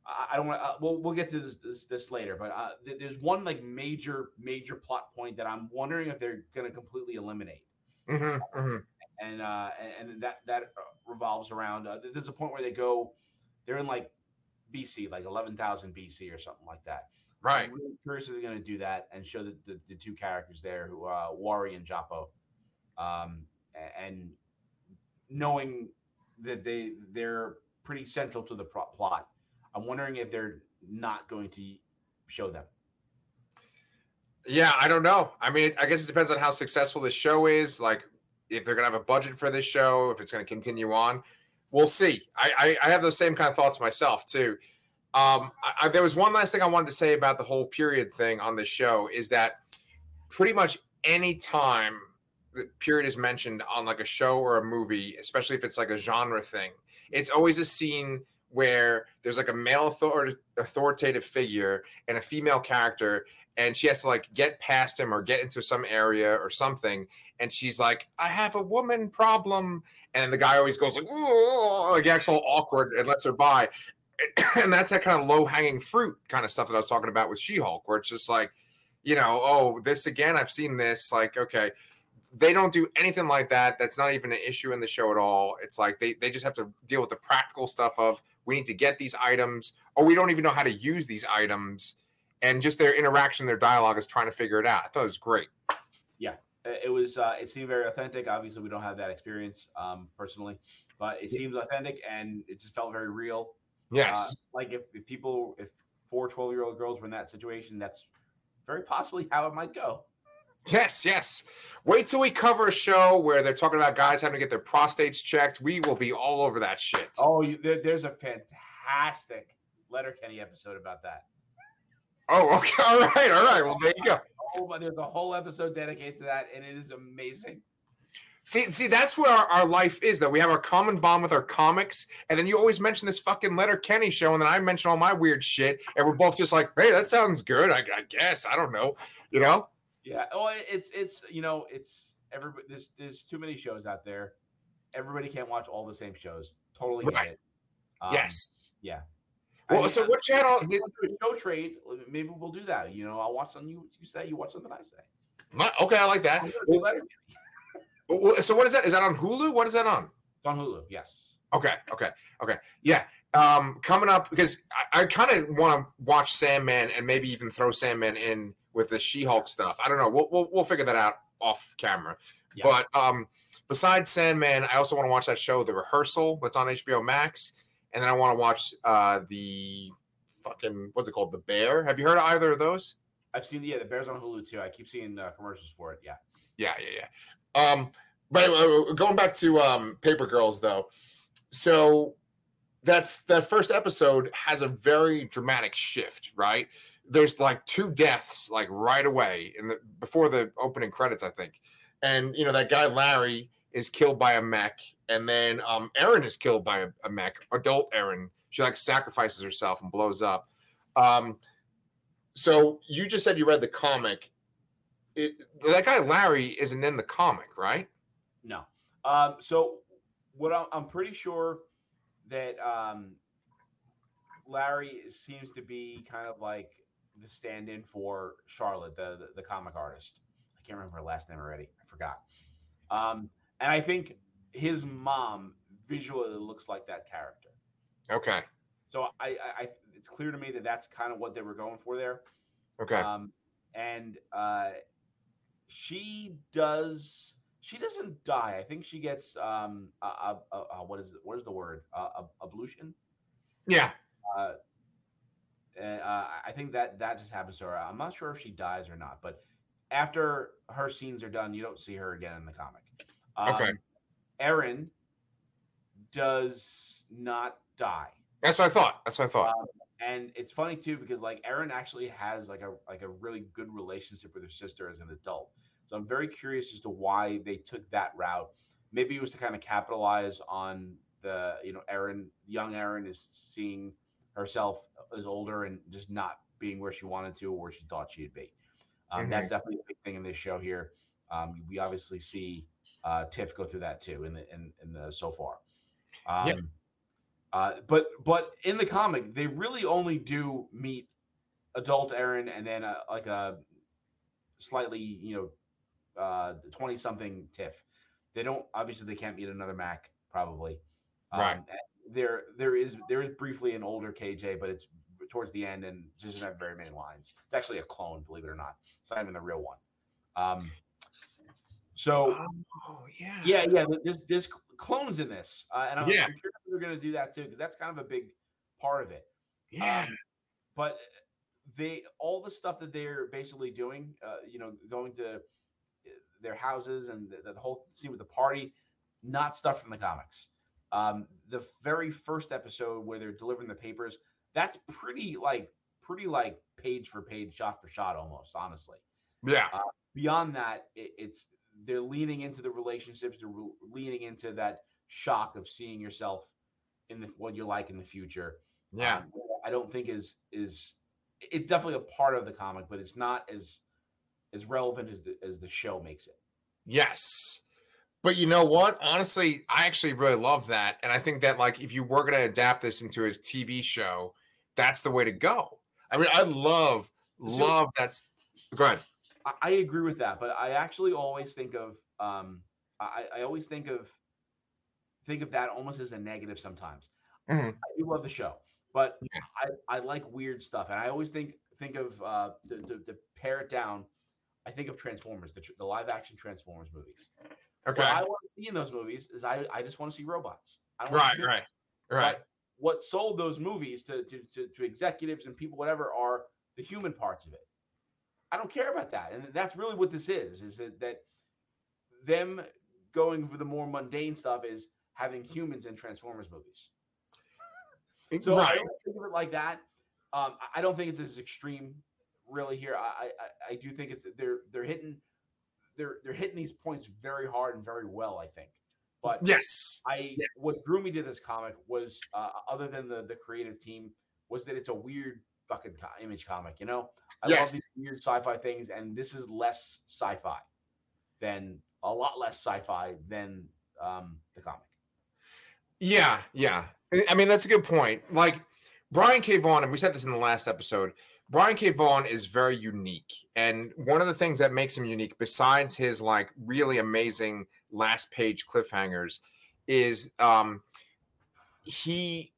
B: I don't want to. Uh, we'll we'll get to this this, this later, but uh, th- there's one like major major plot point that I'm wondering if they're going to completely eliminate.
A: Mm-hmm, mm-hmm.
B: And uh, and, that that revolves around. Uh, there's a point where they go, they're in like BC, like 11,000 BC or something like that.
A: Right.
B: I'm really curious if they're going to do that and show the, the, the, two characters there, who are uh, Wari and Japo, um, and knowing that they they're pretty central to the plot. I'm wondering if they're not going to show them.
A: Yeah, I don't know. I mean, I guess it depends on how successful this show is. Like, if they're gonna have a budget for this show, if it's gonna continue on. we'll see. I, I, I have those same kind of thoughts myself too. Um, I, there was one last thing I wanted to say about the whole period thing on this show is that pretty much any time the period is mentioned on like a show or a movie, especially if it's like a genre thing, it's always a scene where there's like a male author- authoritative figure and a female character and she has to like get past him or get into some area or something and she's like i have a woman problem and the guy always goes like like acts all awkward and lets her by (coughs) and that's that kind of low hanging fruit kind of stuff that I was talking about with She Hulk, where it's just like, you know, oh, this again, I've seen this. Like, okay, they don't do anything like that. That's not even an issue in the show at all. It's like they, they just have to deal with the practical stuff of we need to get these items, or we don't even know how to use these items. And just their interaction, their dialogue is trying to figure it out. I thought it was great.
B: Yeah, it was. Uh, it seemed very authentic. Obviously, we don't have that experience um, personally, but it seems authentic and it just felt very real.
A: Yes.
B: Uh, like if, if people, if four 12 year old girls were in that situation, that's very possibly how it might go.
A: Yes, yes. Wait till we cover a show where they're talking about guys having to get their prostates checked. We will be all over that shit.
B: Oh, you, there, there's a fantastic Letterkenny episode about that.
A: Oh, okay. (laughs) All right. All right. Well, there you go.
B: Oh, but there's a whole episode dedicated to that, and it is amazing.
A: See, see, that's where our, our life is. Though we have our common bond with our comics, and then you always mention this fucking Letterkenny show, and then I mention all my weird shit, and we're both just like, "Hey, that sounds good." I, I guess I don't know, you know?
B: Yeah. Well, it's it's you know it's everybody. There's there's too many shows out there. Everybody can't watch all the same shows. Totally get right. it.
A: Um, yes.
B: Yeah.
A: Well, I mean, so what channel?
B: Did... Show trade. Maybe we'll do that. You know, I'll watch something you, you say. You watch something I say.
A: Okay, I like that. So what is that? Is that on Hulu? What is that on?
B: It's on Hulu. Yes.
A: Okay. Okay. Okay. Yeah. Um, coming up because I, I kind of want to watch Sandman and maybe even throw Sandman in with the She-Hulk stuff. I don't know. We'll we'll, we'll figure that out off camera. Yeah. But um, besides Sandman, I also want to watch that show, The Rehearsal, that's on HBO Max, and then I want to watch uh the fucking what's it called, The Bear. Have you heard of either of those?
B: I've seen yeah, The Bear's on Hulu too. I keep seeing uh, commercials for it. Yeah.
A: Yeah, yeah, yeah. Um, but going back to um, Paper Girls, though, so that that first episode has a very dramatic shift, right? There's like two deaths, like right away, in the before the opening credits, I think, and you know that guy Larry is killed by a mech, and then um, Erin is killed by a, a mech, adult Erin. She like sacrifices herself and blows up. Um, so you just said you read the comic. It, that guy Larry isn't in the comic, right?
B: No. Um, so what I'm, I'm, pretty sure that um, Larry seems to be kind of like the stand-in for Charlotte, the, the, the comic artist. I can't remember her last name already. I forgot. Um, and I think his mom visually looks like that character.
A: Okay.
B: So I, I, I it's clear to me that that's kind of what they were going for there.
A: Okay.
B: Um, and uh, she does she doesn't die. I think she gets um a, a, a, what is it? What is the word? Uh, ablution.
A: Yeah.
B: Uh, and, uh, I think that that just happens to her. I'm not sure if she dies or not, but after her scenes are done, you don't see her again in the comic.
A: Um, okay.
B: Erin does not die.
A: That's what I thought. That's what I thought. Um,
B: and it's funny too because like Erin actually has like a like a really good relationship with her sister as an adult. So I'm very curious as to why they took that route. Maybe it was to kind of capitalize on the, you know, Erin, young Erin is seeing herself as older and just not being where she wanted to or where she thought she'd be. Um, mm-hmm. That's definitely a big thing in this show here. Um, we obviously see uh, Tiff go through that too in the in, in the so far. Um, yeah. Uh, but but in the comic, they really only do meet adult Erin and then a, like a slightly you know uh 20 something tiff. They don't obviously they can't meet another mac probably.
A: Um, right.
B: there there is there is briefly an older kj but it's towards the end and doesn't have very many lines. It's actually a clone believe it or not. It's not even the real one. Um so
A: oh, yeah.
B: Yeah yeah This there's clones in this uh, and I'm, yeah. I'm sure they're going to do that too because that's kind of a big part of it
A: yeah
B: um, but they all the stuff that they're basically doing uh, you know going to their houses and the, the whole scene with the party, not stuff from the comics. Um, the very first episode where they're delivering the papers, that's pretty like pretty like page for page, shot for shot, almost honestly.
A: Yeah.
B: Uh, beyond that, it, it's they're leaning into the relationships, they're re- leaning into that shock of seeing yourself in the what you're like in the future.
A: Yeah.
B: Um, I don't think is is it's definitely a part of the comic, but it's not as as relevant as the, as the show makes it.
A: Yes. But you know what? Honestly, I actually really love that. And I think that like if you were gonna adapt this into a TV show, that's the way to go. I mean, I love, love that's go ahead.
B: I, agree with that, but I actually always think of um I, I always think of think of that almost as a negative sometimes.
A: Mhm.
B: I do love the show, but
A: Yeah.
B: I, I like weird stuff, and I always think think of uh to, to, to pare it down. I think of Transformers, the, the live action Transformers movies.
A: Okay.
B: What I want to see in those movies is I, I just want to see robots. I don't
A: Right,
B: see
A: right, right.
B: But what sold those movies to, to, to, to executives and people, whatever, are the human parts of it. I don't care about that. And that's really what this is, is that, that them going for the more mundane stuff is having humans in Transformers movies. So I don't think of it like that. Um, I- don't think it's as extreme, really. Here, I, I I do think it's they're they're hitting they're they're hitting these points very hard and very well. I think, but
A: Yes.
B: I what drew me to this comic was uh, other than the the creative team was that it's a weird fucking co- image comic. You know, I love these weird sci-fi things, and this is less sci-fi than a lot less sci-fi than um, the comic.
A: Yeah, yeah. I- I mean, that's a good point. Like Brian K. Vaughan, and we said this in the last episode. Brian K. Vaughan is very unique. And one of the things that makes him unique, besides his like really amazing last page cliffhangers, is um he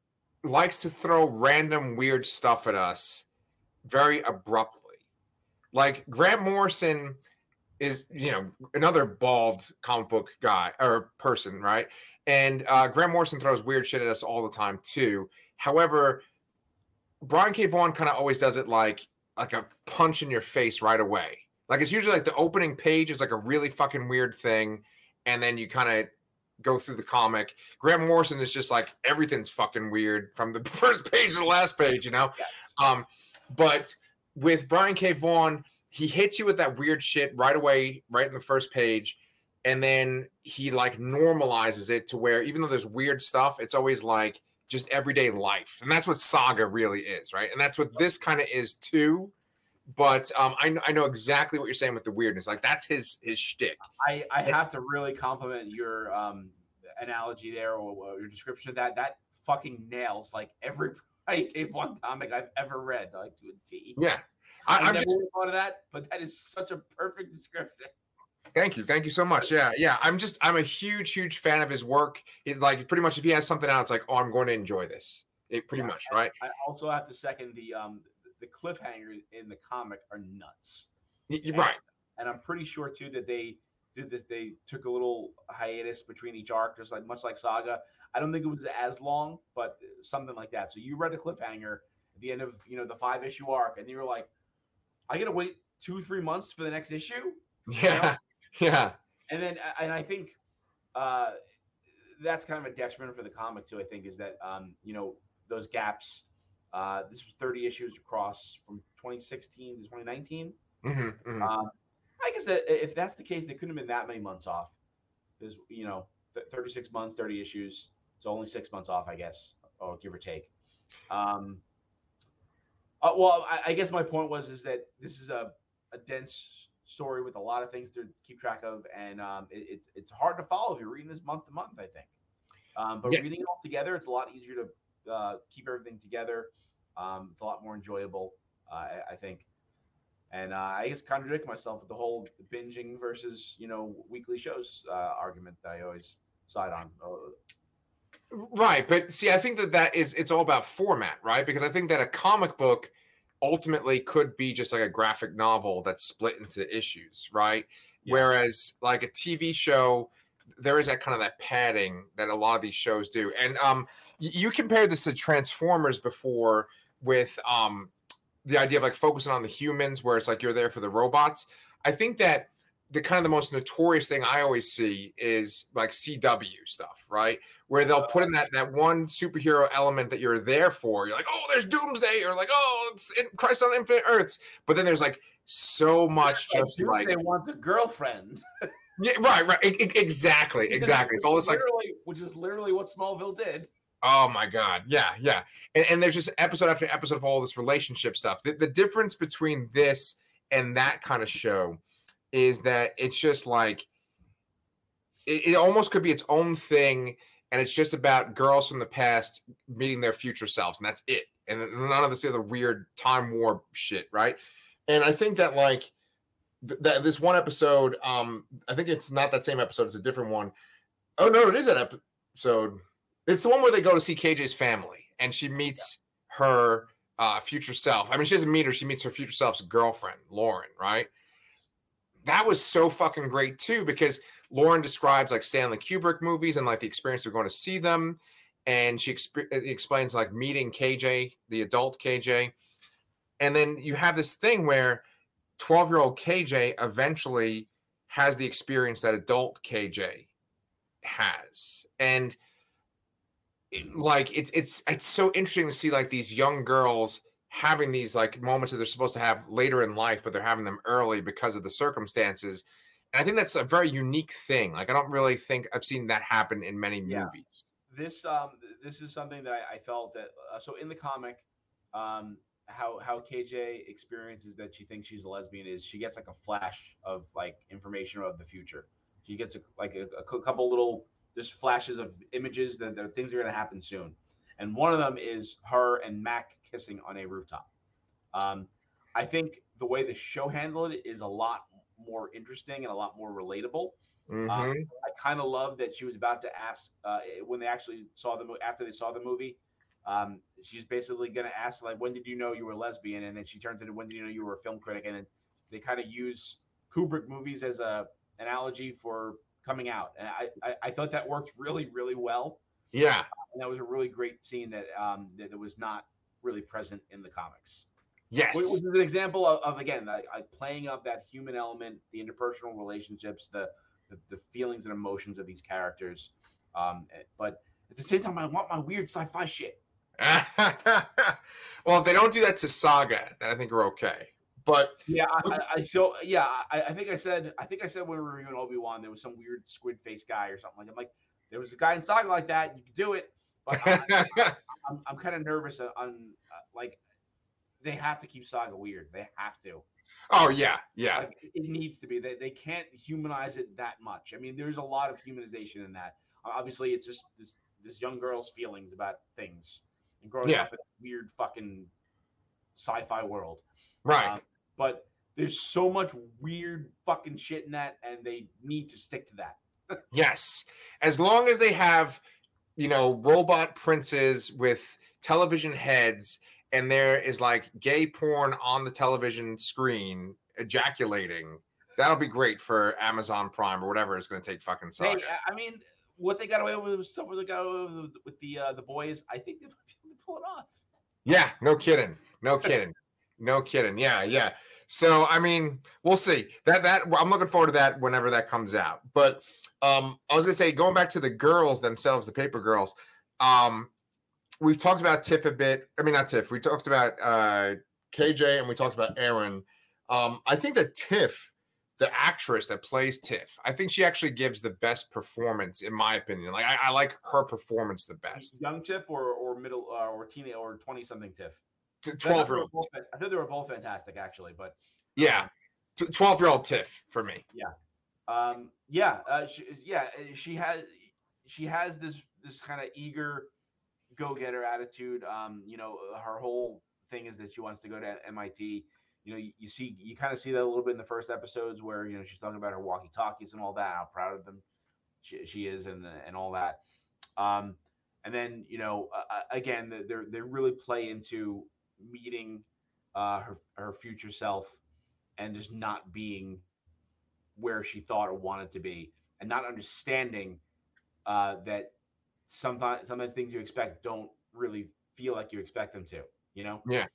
A: likes to throw random weird stuff at us very abruptly. Like Grant Morrison is, you know, another bald comic book guy or person, right? And uh, Grant Morrison throws weird shit at us all the time too. However, Brian K. Vaughan kind of always does it like like a punch in your face right away. Like it's usually like the opening page is like a really fucking weird thing, and then you kind of go through the comic. Grant Morrison is just like everything's fucking weird from the (laughs) first page to the last page, you know. Um, but with Brian K. Vaughan, he hits you with that weird shit right away, right in the first page, and then he like normalizes it to where even though there's weird stuff, it's always like just everyday life, and that's what Saga really is, right? And that's what this kind of is too. But um, I know I know exactly what you're saying with the weirdness. Like that's his his shtick.
B: I, I have to really compliment your um, analogy there or, or your description of that. That fucking nails like every Brian K. Vaughan comic I've ever read, like to a T.
A: Yeah,
B: I,
A: I, I'm
B: never
A: just
B: thought of that, but that is such a perfect description.
A: Thank you. Thank you so much. Yeah. Yeah. I'm just, I'm a huge, huge fan of his work. He's like, pretty much if he has something out, it's like, oh, I'm going to enjoy this. It pretty
B: Yeah,
A: much, right?
B: I also have to second the um the cliffhangers in the comic are nuts.
A: Y-
B: And-
A: Right.
B: And I'm pretty sure too that they did this. They took a little hiatus between each arc, just like much like Saga. I don't think it was as long, but something like that. So you read a cliffhanger at the end of you know the five issue arc, and you were like, I gotta wait two three months for the next issue.
A: Yeah. (laughs) Yeah.
B: and then and I think uh, that's kind of a detriment for the comic too. I think is that um, you know those gaps. Uh, this was 30 issues across from 2016 to 2019.
A: hmm hmm
B: Um, I guess that if that's the case, they couldn't have been that many months off. There's you know th- 36 months, 30 issues, so only six months off, I guess, or give or take. Um, uh, well, I, I guess my point was is that this is a, a dense story with a lot of things to keep track of, and um, it, it's it's hard to follow if you're reading this month to month. I think, um, but
A: Yeah.
B: reading it all together, it's a lot easier to uh, keep everything together. Um, it's a lot more enjoyable, uh, I, I think. And uh, I just contradict myself with the whole binging versus you know weekly shows uh, argument that I always side on.
A: Right. But see, I think that that is, it's all about format, right? Because I think that a comic book ultimately could be just like a graphic novel that's split into issues, right?
B: Yeah.
A: Whereas like a TV show, there is that kind of that padding that a lot of these shows do. And um, you compared this to Transformers before with um, the idea of like focusing on the humans, where it's like you're there for the robots. I think that the kind of the most notorious thing I always see is like CW stuff, right? Where they'll put in that that one superhero element that you're there for. You're like, oh, there's Doomsday, or like, oh, it's in Crisis on Infinite Earths. But then there's like so much
B: Like,
A: just
B: Doomsday
A: like
B: wants a girlfriend. (laughs)
A: yeah, right, right, e- e- exactly, exactly. It's all this like
B: which is literally what Smallville did.
A: Oh my god, yeah, yeah, and, and there's just episode after episode of all this relationship stuff. The, the difference between this and that kind of show is that it's just like it, it almost could be its own thing, and it's just about girls from the past meeting their future selves, and that's it, and none of this other weird time warp shit, right? And I think that like th- that this one episode, um, I think it's not that same episode; it's a different one. Oh no, it is that episode. It's the one where they go to see KJ's family and she meets her uh, future self. I mean, she doesn't meet her, she meets her future self's girlfriend, Lauren, right? That was so fucking great too, because Lauren describes like Stanley Kubrick movies and like the experience of going to see them. And she exp- explains like meeting KJ, the adult KJ. And then you have this thing where 12 year old KJ eventually has the experience that adult KJ has. And it- like it's it's it's so interesting to see like these young girls having these like moments that they're supposed to have later in life but they're having them early because of the circumstances and i think that's a very unique thing like i don't really think i've seen that happen in many
B: Yeah.
A: movies
B: This um this is something that I, I felt that uh, so in the comic, um how how KJ experiences that she thinks she's a lesbian is she gets like a flash of like information of the future. She gets a, like a, a couple little just flashes of images that, that things are going to happen soon, and one of them is her and Mac kissing on a rooftop. Um, I think the way the show handled it is a lot more interesting and a lot more relatable.
A: Mhm.
B: I kind of love that she was about to ask uh, when they actually saw the movie after they saw the movie. Um, she's basically going to ask like, "When did you know you were lesbian?" And then she turned to, "When did you know you were a film critic?" And then they kind of use Kubrick movies as a analogy for coming out, and I, I I thought that worked really really well.
A: yeah
B: And that was a really great scene that um that, that was not really present in the comics.
A: yes
B: Which is an example of, of again like, like playing up that human element, the interpersonal relationships, the the, the feelings and emotions of these characters. Um, eh, but at the same time, I want my weird sci-fi shit. (laughs)
A: well if they don't do that to saga then i think we're okay but
B: Yeah, I, I, so yeah, I, I think I said I think I said when we were reviewing Obi Wan, there was some weird squid face guy or something like that. I'm like, there was a guy in Saga like that. You could do it, but I, (laughs) I'm, I'm kind of nervous on, on uh, like they have to keep Saga weird. They have to.
A: oh yeah yeah
B: Like, it needs to be. They, they can't humanize it that much. I mean, there's a lot of humanization in that. Obviously, it's just this this young girl's feelings about things and growing
A: Yeah.
B: up in a weird fucking sci-fi world.
A: right
B: Um, but there's so much weird fucking shit in that, and they need to stick to that. (laughs)
A: Yes. As long as they have, you know, robot princes with television heads and there is like gay porn on the television screen ejaculating, that'll be great for Amazon Prime or whatever is going to take fucking
B: Hey,
A: saga.
B: I- I mean, what they got away with, stuff they got away with, with the uh, the boys, I think they pull it off.
A: Yeah, no kidding. No kidding. No kidding. Yeah, yeah. So I mean, we'll see. That that I'm looking forward to that whenever that comes out. But um I was gonna say, going back to the girls themselves, the paper girls, um, we've talked about Tiff a bit. I mean, not Tiff, we talked about uh KJ and we talked about Erin. Um, I think that Tiff, the actress that plays Tiff, I think she actually gives the best performance, in my opinion. Like I, I like her performance the best.
B: Young Tiff or or middle uh, or teenage or twenty something Tiff.
A: T-
B: I thought
A: Twelve year old.
B: I know they were both fantastic, actually. But
A: Yeah. 12 year old Tiff for me.
B: um, yeah, uh, she, yeah, uh, she has she has this this kind of eager go getter attitude. Um, you know, her whole thing is that she wants to go to MIT. You know, you, you see, you kind of see that a little bit in the first episodes where you know she's talking about her walkie talkies and all that, how proud of them she, she is, and and all that. Um, and then you know, uh, again, they they really play into meeting uh, her her future self and just not being where she thought or wanted to be, and not understanding uh, that sometimes sometimes things you expect don't really feel like you expect them to. You know.
A: Yeah.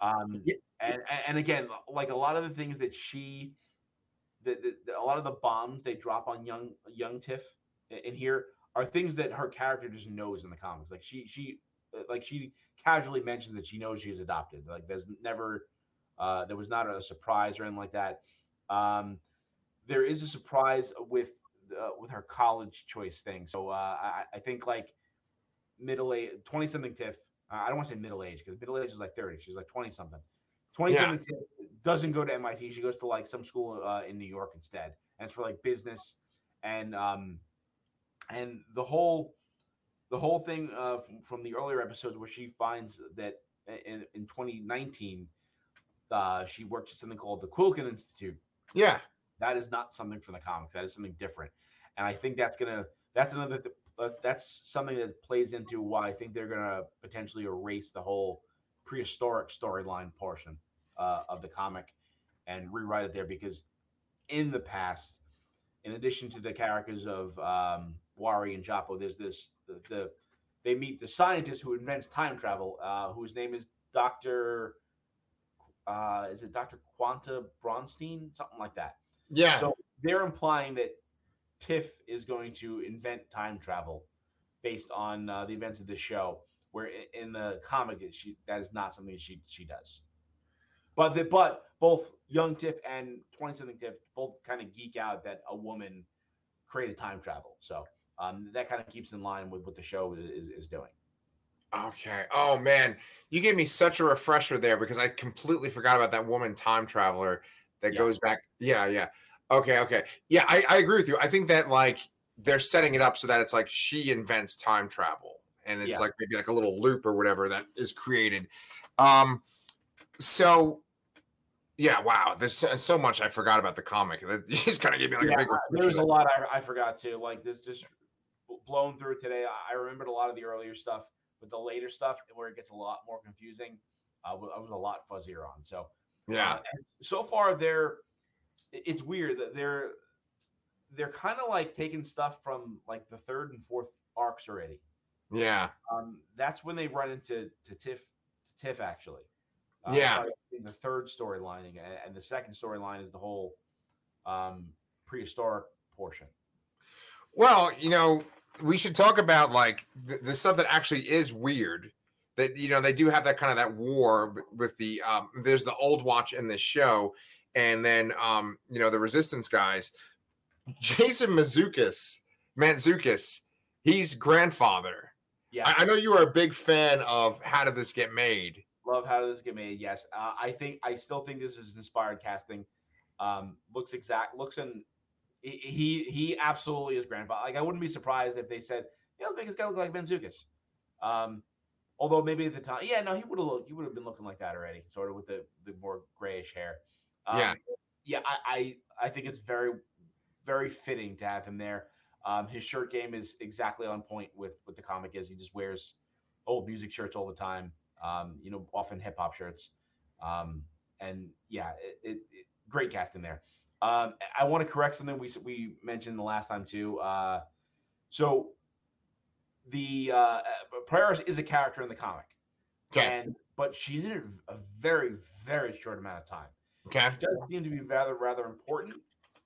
B: Um, and and- again, like a lot of the things that she the, the, a lot of the bombs they drop on young young Tiff in here are things that her character just knows in the comics. Like she she uh, like she casually mentioned that she knows she's adopted. Like there's never uh, there was not a surprise or anything like that. Um, there is a surprise with uh, with her college choice thing. So uh, I, I think like middle age, twenty something Tiff. Uh, I don't want to say middle age because middle age is like thirty. She's like twenty something. Twenty something yeah. Doesn't go to MIT. She goes to like some school uh, in New York instead, and it's for like business and um and the whole the whole thing uh, from, from the earlier episodes where she finds that in, in 2019 uh, she worked at something called the Quilkin Institute.
A: Yeah,
B: that is not something from the comics. That is something different, and I think that's gonna that's another th- uh, that's something that plays into why I think they're gonna potentially erase the whole prehistoric storyline portion uh, of the comic and rewrite it there because in the past, in addition to the characters of um, Wari and Japo, there's this the, the they meet the scientist who invents time travel, uh, whose name is Doctor. Uh, is it Doctor Quanta Bronstein? Something like that.
A: Yeah.
B: So they're implying that Tiff is going to invent time travel based on uh, the events of this show. Where in the comic, she that is not something she she does. But the, but both young Tiff and twenty something Tiff both kind of geek out that a woman created time travel. So um, that kind of keeps in line with what the show is, is doing.
A: Okay. Oh man, you gave me such a refresher there because I completely forgot about that woman time traveler that yeah. goes back. Yeah, yeah. Okay, okay. Yeah, I, I agree with you. I think that like they're setting it up so that it's like she invents time travel and it's yeah. like maybe like a little loop or whatever that is created. Um so yeah, wow. There's so, much I forgot about the comic. That (laughs) just kind of gave me like yeah, a big.
B: There's a lot I, I forgot too. Like this, just blown through today. I remembered a lot of the earlier stuff, but the later stuff where it gets a lot more confusing, uh, I was a lot fuzzier on. So
A: yeah. Uh,
B: so far, they're it's weird that they're they're kind of like taking stuff from like the third and fourth arcs already.
A: Yeah.
B: Um, that's when they run into to Tiff to Tiff actually.
A: Uh, yeah.
B: In the third storyline, and the second storyline is the whole um, prehistoric portion.
A: Well, you know, we should talk about like the, the, stuff that actually is weird. That you know they do have that kind of that war with the um, there's the old watch in this show, and then um, you know the resistance guys. Jason Mazukas, Mantzoukas, he's grandfather. Yeah, I, I know you are a big fan of How Did This Get Made?
B: Love How Did This Get Made? Yes, uh, I think I still think this is inspired casting. Um, looks exact, looks and he he absolutely is grandfather. Like I wouldn't be surprised if they said, "Yeah, let's make this guy look like Mantzoukas." Um, although maybe at the time, yeah, no, he would have looked. He would have been looking like that already, sort of with the the more grayish hair.
A: Um, yeah,
B: yeah. I, I I think it's very very fitting to have him there. Um, his shirt game is exactly on point with with the comic is. He just wears old music shirts all the time. Um, you know, often hip hop shirts. Um, and yeah, it, it, it, great casting there. Um, I want to correct something we we mentioned the last time too. Uh, so the uh, Prioress is a character in the comic,
A: okay.
B: and but she's in a very very short amount of time.
A: Okay,
B: she does seem to be rather rather important,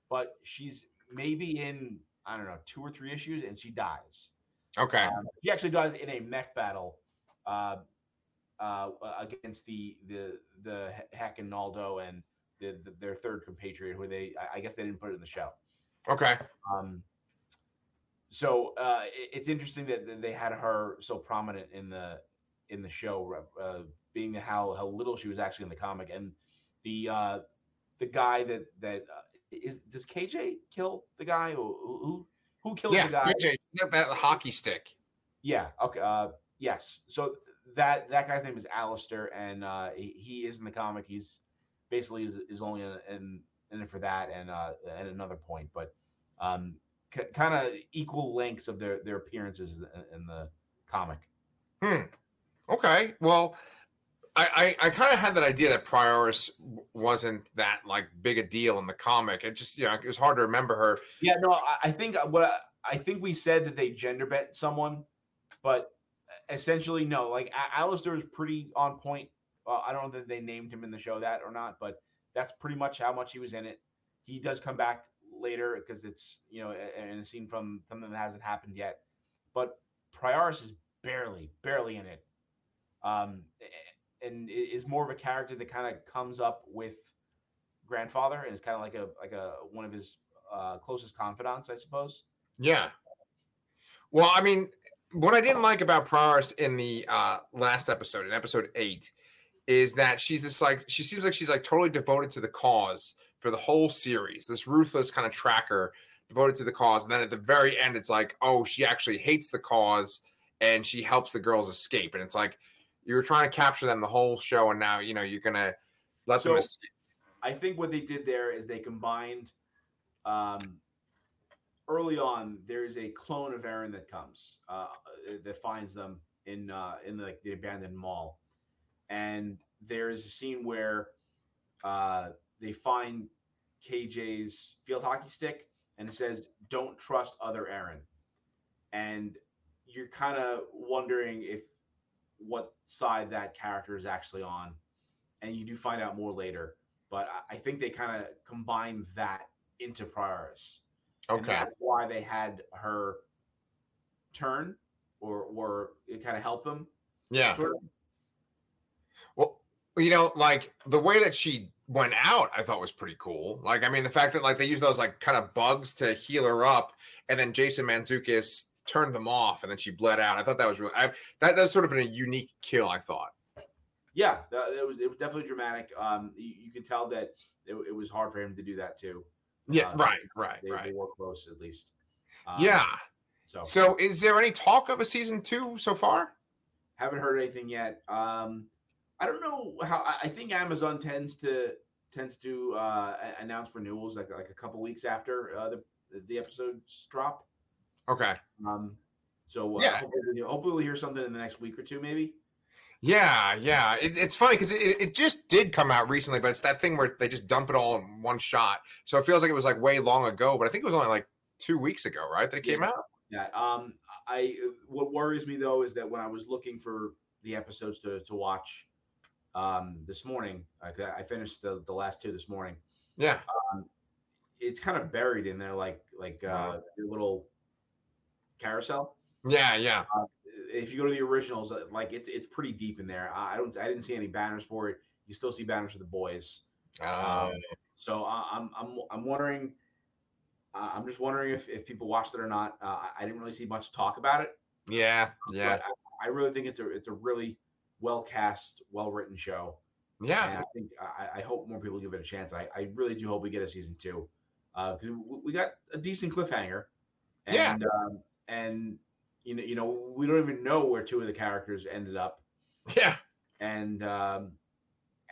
B: but she's maybe in I don't know two or three issues, and she dies.
A: Okay, um,
B: she actually dies in a mech battle. Uh, uh, against the the the Heck and Naldo and the, the, their third compatriot, who they I, guess they didn't put it in the show.
A: Okay.
B: Um. So uh, it, it's interesting that they had her so prominent in the in the show, uh, being how how little she was actually in the comic, and the uh, the guy that that uh, is does KJ kill the guy who who who kills
A: yeah,
B: the guy?
A: KJ, that hockey stick.
B: Yeah. Okay. Uh, yes. So that that guy's name is Alistair, and uh, he, he is in the comic. He's basically is, is only in, in, in, it for that and uh, at another point, but um, c- kind of equal lengths of their their appearances in, in the comic.
A: Hmm. Okay. Well, I I, I kind of had that idea that Prioress wasn't that like big a deal in the comic. It just you know it was hard to remember her.
B: Yeah. No, I, think what I, I think we said that they gender bent someone, but essentially no. Like Alistair is pretty on point uh, I don't know that they named him in the show that or not, but that's pretty much how much he was in it. he does come back later because it's you know in a scene from something that hasn't happened yet. But Prioris is barely, barely in it, um, and is more of a character that kind of comes up with grandfather and is kind of like a like a one of his uh, closest confidants, I suppose.
A: Yeah. Well, I mean, what I didn't like about Prioress in the uh, last episode, in episode eight, is that she's this like she seems like she's like totally devoted to the cause for the whole series. This ruthless kind of tracker devoted to the cause, and then at the very end, it's like, oh, she actually hates the cause and she helps the girls escape. And it's like you were trying to capture them the whole show, and now you know you're gonna let so, them escape.
B: I think what they did there is they combined um, early on, there's a clone of Erin that comes uh, that finds them in uh, in the, like the abandoned mall, and there is a scene where uh, they find KJ's field hockey stick, and it says "Don't trust other Erin," and you're kind of wondering if what side that character is actually on, and you do find out more later. But I think they kind of combine that into Prioress. Okay. that's why they had her turn or or it kind of helped them.
A: Yeah. Sort of. Well, you know, like the way that she went out, I thought was pretty cool. Like, I mean, the fact that like they use those like kind of bugs to heal her up, and then Jason Mantzoukas turned them off, and then she bled out. I thought that was really I, that that's sort of a unique kill. I thought.
B: Yeah, it was it was definitely dramatic. Um, you, you can tell that it, it was hard for him to do that too.
A: Yeah, uh, right, right,
B: they,
A: right.
B: They work close at least.
A: Um, yeah. So, so is there any talk of a season two so far?
B: Haven't heard anything yet. Um, I don't know how. I think Amazon tends to tends to uh, announce renewals like like a couple weeks after uh, the the episodes drop.
A: Okay.
B: Um. So uh, yeah. hopefully, hopefully we'll hear something in the next week or two, maybe.
A: Yeah, yeah. It, it's funny because it, it just did come out recently, but it's that thing where they just dump it all in one shot. So it feels like it was like way long ago, but I think it was only like two weeks ago, right? That it came out.
B: Yeah. Um. I what worries me though is that when I was looking for the episodes to to watch, um, this morning, I, I finished the the last two this morning.
A: Yeah.
B: Um, it's kind of buried in there, like like uh, your little carousel.
A: Yeah, yeah. Uh,
B: if you go to the originals, uh, like it's it's pretty deep in there. I don't I didn't see any banners for it. You still see banners for the boys. Um, so uh, I'm I'm I'm wondering. Uh, I'm just wondering if, if people watched it or not. Uh, I didn't really see much talk about it.
A: Yeah, yeah.
B: I, I, really think it's a it's a really well cast, well written show.
A: Yeah,
B: and I think I, I, hope more people give it a chance. I, I really do hope we get a season two because uh, we, we got a decent cliffhanger. And,
A: yeah,
B: um, and you know, you know, we don't even know where two of the characters ended up.
A: Yeah,
B: and um,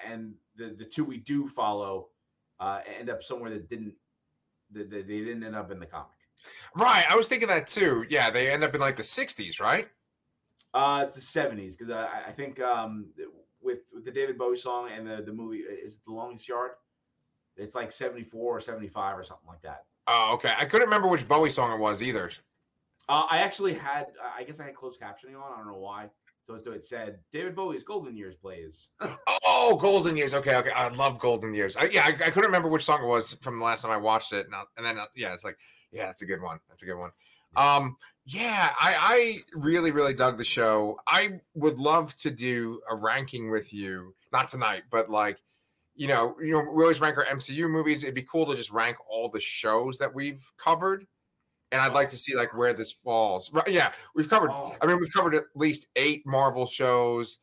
B: and the the two we do follow uh, end up somewhere that didn't that they, they didn't end up in the comic.
A: Right, I was thinking that too. Yeah, they end up in like the '60s, right?
B: Uh, it's the '70s because I, I think um, with with the David Bowie song and the the movie is the Longest Yard. It's like '74 or '75 or something like that.
A: Oh, okay. I couldn't remember which Bowie song it was either.
B: Uh, I actually had, I guess I had closed captioning on. I don't know why. So, so it said David Bowie's Golden Years plays. (laughs)
A: oh, Golden Years. Okay, okay. I love Golden Years. I, yeah, I, I, couldn't remember which song it was from the last time I watched it. And, and then, uh, yeah, it's like, yeah, that's a good one. That's a good one. Um, yeah, I, I really, really dug the show. I would love to do a ranking with you, not tonight, but like, you know, you know, we always rank our MCU movies. It'd be cool to just rank all the shows that we've covered and I'd like to see like where this falls. Right? Yeah, we've covered. Oh. I mean, we've covered at least eight Marvel shows.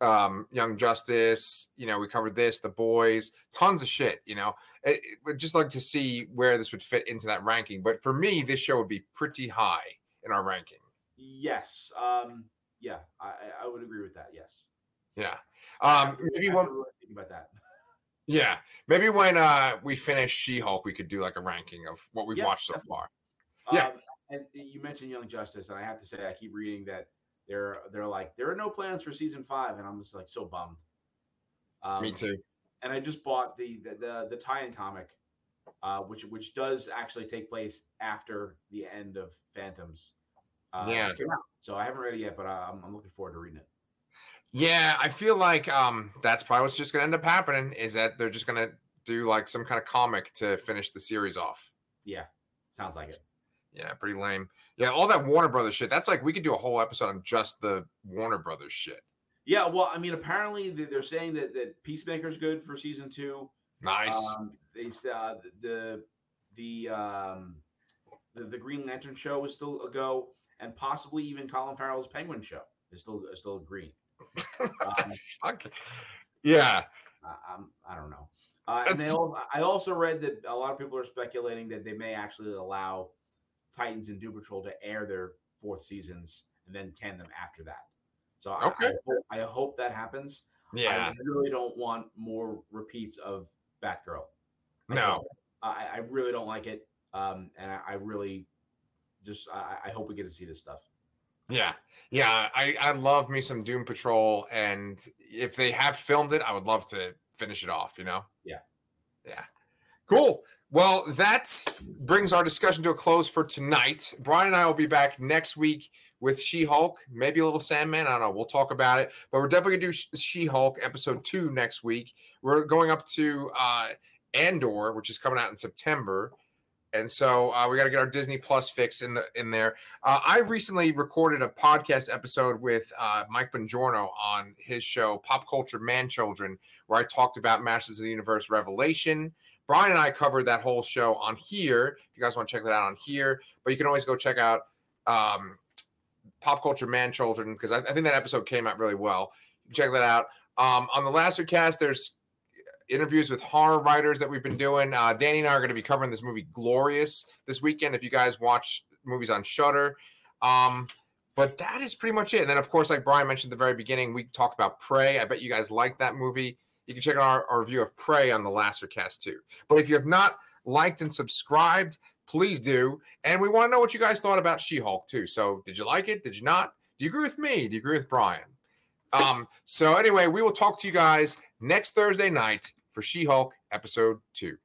A: Um, Young Justice. You know, we covered this, The Boys, tons of shit. You know, it, it, just like to see where this would fit into that ranking. But for me, this show would be pretty high in our ranking.
B: Yes. Um. Yeah, I, I would agree with that. Yes.
A: Yeah. Um. Maybe one.
B: Think about that.
A: Yeah, maybe when uh we finish She-Hulk, we could do like a ranking of what we've yeah, watched so definitely. far.
B: Yeah. Um, and you mentioned Young Justice, and I have to say, I keep reading that they're they're like there are no plans for season five, and I'm just like so bummed.
A: Um, Me too.
B: And I just bought the the the, the tie-in comic, uh, which which does actually take place after the end of Phantoms. Uh, yeah. So I haven't read it yet, but I'm, I'm looking forward to reading it.
A: Yeah, I feel like um, that's probably what's just going to end up happening is that they're just going to do like some kind of comic to finish the series off.
B: Yeah, sounds like it.
A: Yeah, pretty lame. Yeah, all that Warner Brothers shit. That's like we could do a whole episode on just the Warner Brothers shit.
B: Yeah, well, I mean, apparently they're saying that that Peacemaker's good for season two.
A: Nice.
B: Um, they uh, the the um, the, the Green Lantern show is still a go, and possibly even Colin Farrell's Penguin show is still is still green. (laughs)
A: Um, Fuck. Yeah.
B: I, I'm, I don't know. Uh, and they all, I also read that a lot of people are speculating that they may actually allow Titans and Doom Patrol to air their fourth seasons and then can them after that. So
A: Okay.
B: I, I, hope, I hope that happens.
A: Yeah.
B: I really don't want more repeats of Batgirl.
A: No.
B: I, I really don't like it. Um, and I, I really just I, I hope we get to see this stuff.
A: Yeah. Yeah. I, I love me some Doom Patrol. And if they have filmed it, I would love to finish it off, you know?
B: Yeah.
A: Yeah. Cool. Well, that brings our discussion to a close for tonight. Brian and I will be back next week with She Hulk, maybe a little Sandman. I don't know. We'll talk about it. But we're definitely going to do She Hulk episode two next week. We're going up to uh, Andor, which is coming out in September. And so uh, we got to get our Disney Plus fix in the in there. Uh, I recently recorded a podcast episode with uh, Mike Bongiorno on his show Pop Culture Man Children, where I talked about Masters of the Universe Revelation. Brian and I covered that whole show on here. If you guys want to check that out on here, but you can always go check out um, Pop Culture Man Children because I, I think that episode came out really well. Check that out. Um, on the Lastercast, there's interviews with horror writers that we've been doing. Uh, Danny and I are going to be covering this movie Glorious this weekend. If you guys watch movies on Shudder, um, but that is pretty much it. And then, of course, like Brian mentioned at the very beginning, we talked about Prey. I bet you guys like that movie. You can check out our, our review of Prey on the Lastercast too. But if you have not liked and subscribed, please do. And we want to know what you guys thought about She-Hulk too. So, did you like it? Did you not? Do you agree with me? Do you agree with Brian? Um, so anyway, we will talk to you guys next Thursday night for She-Hulk episode two.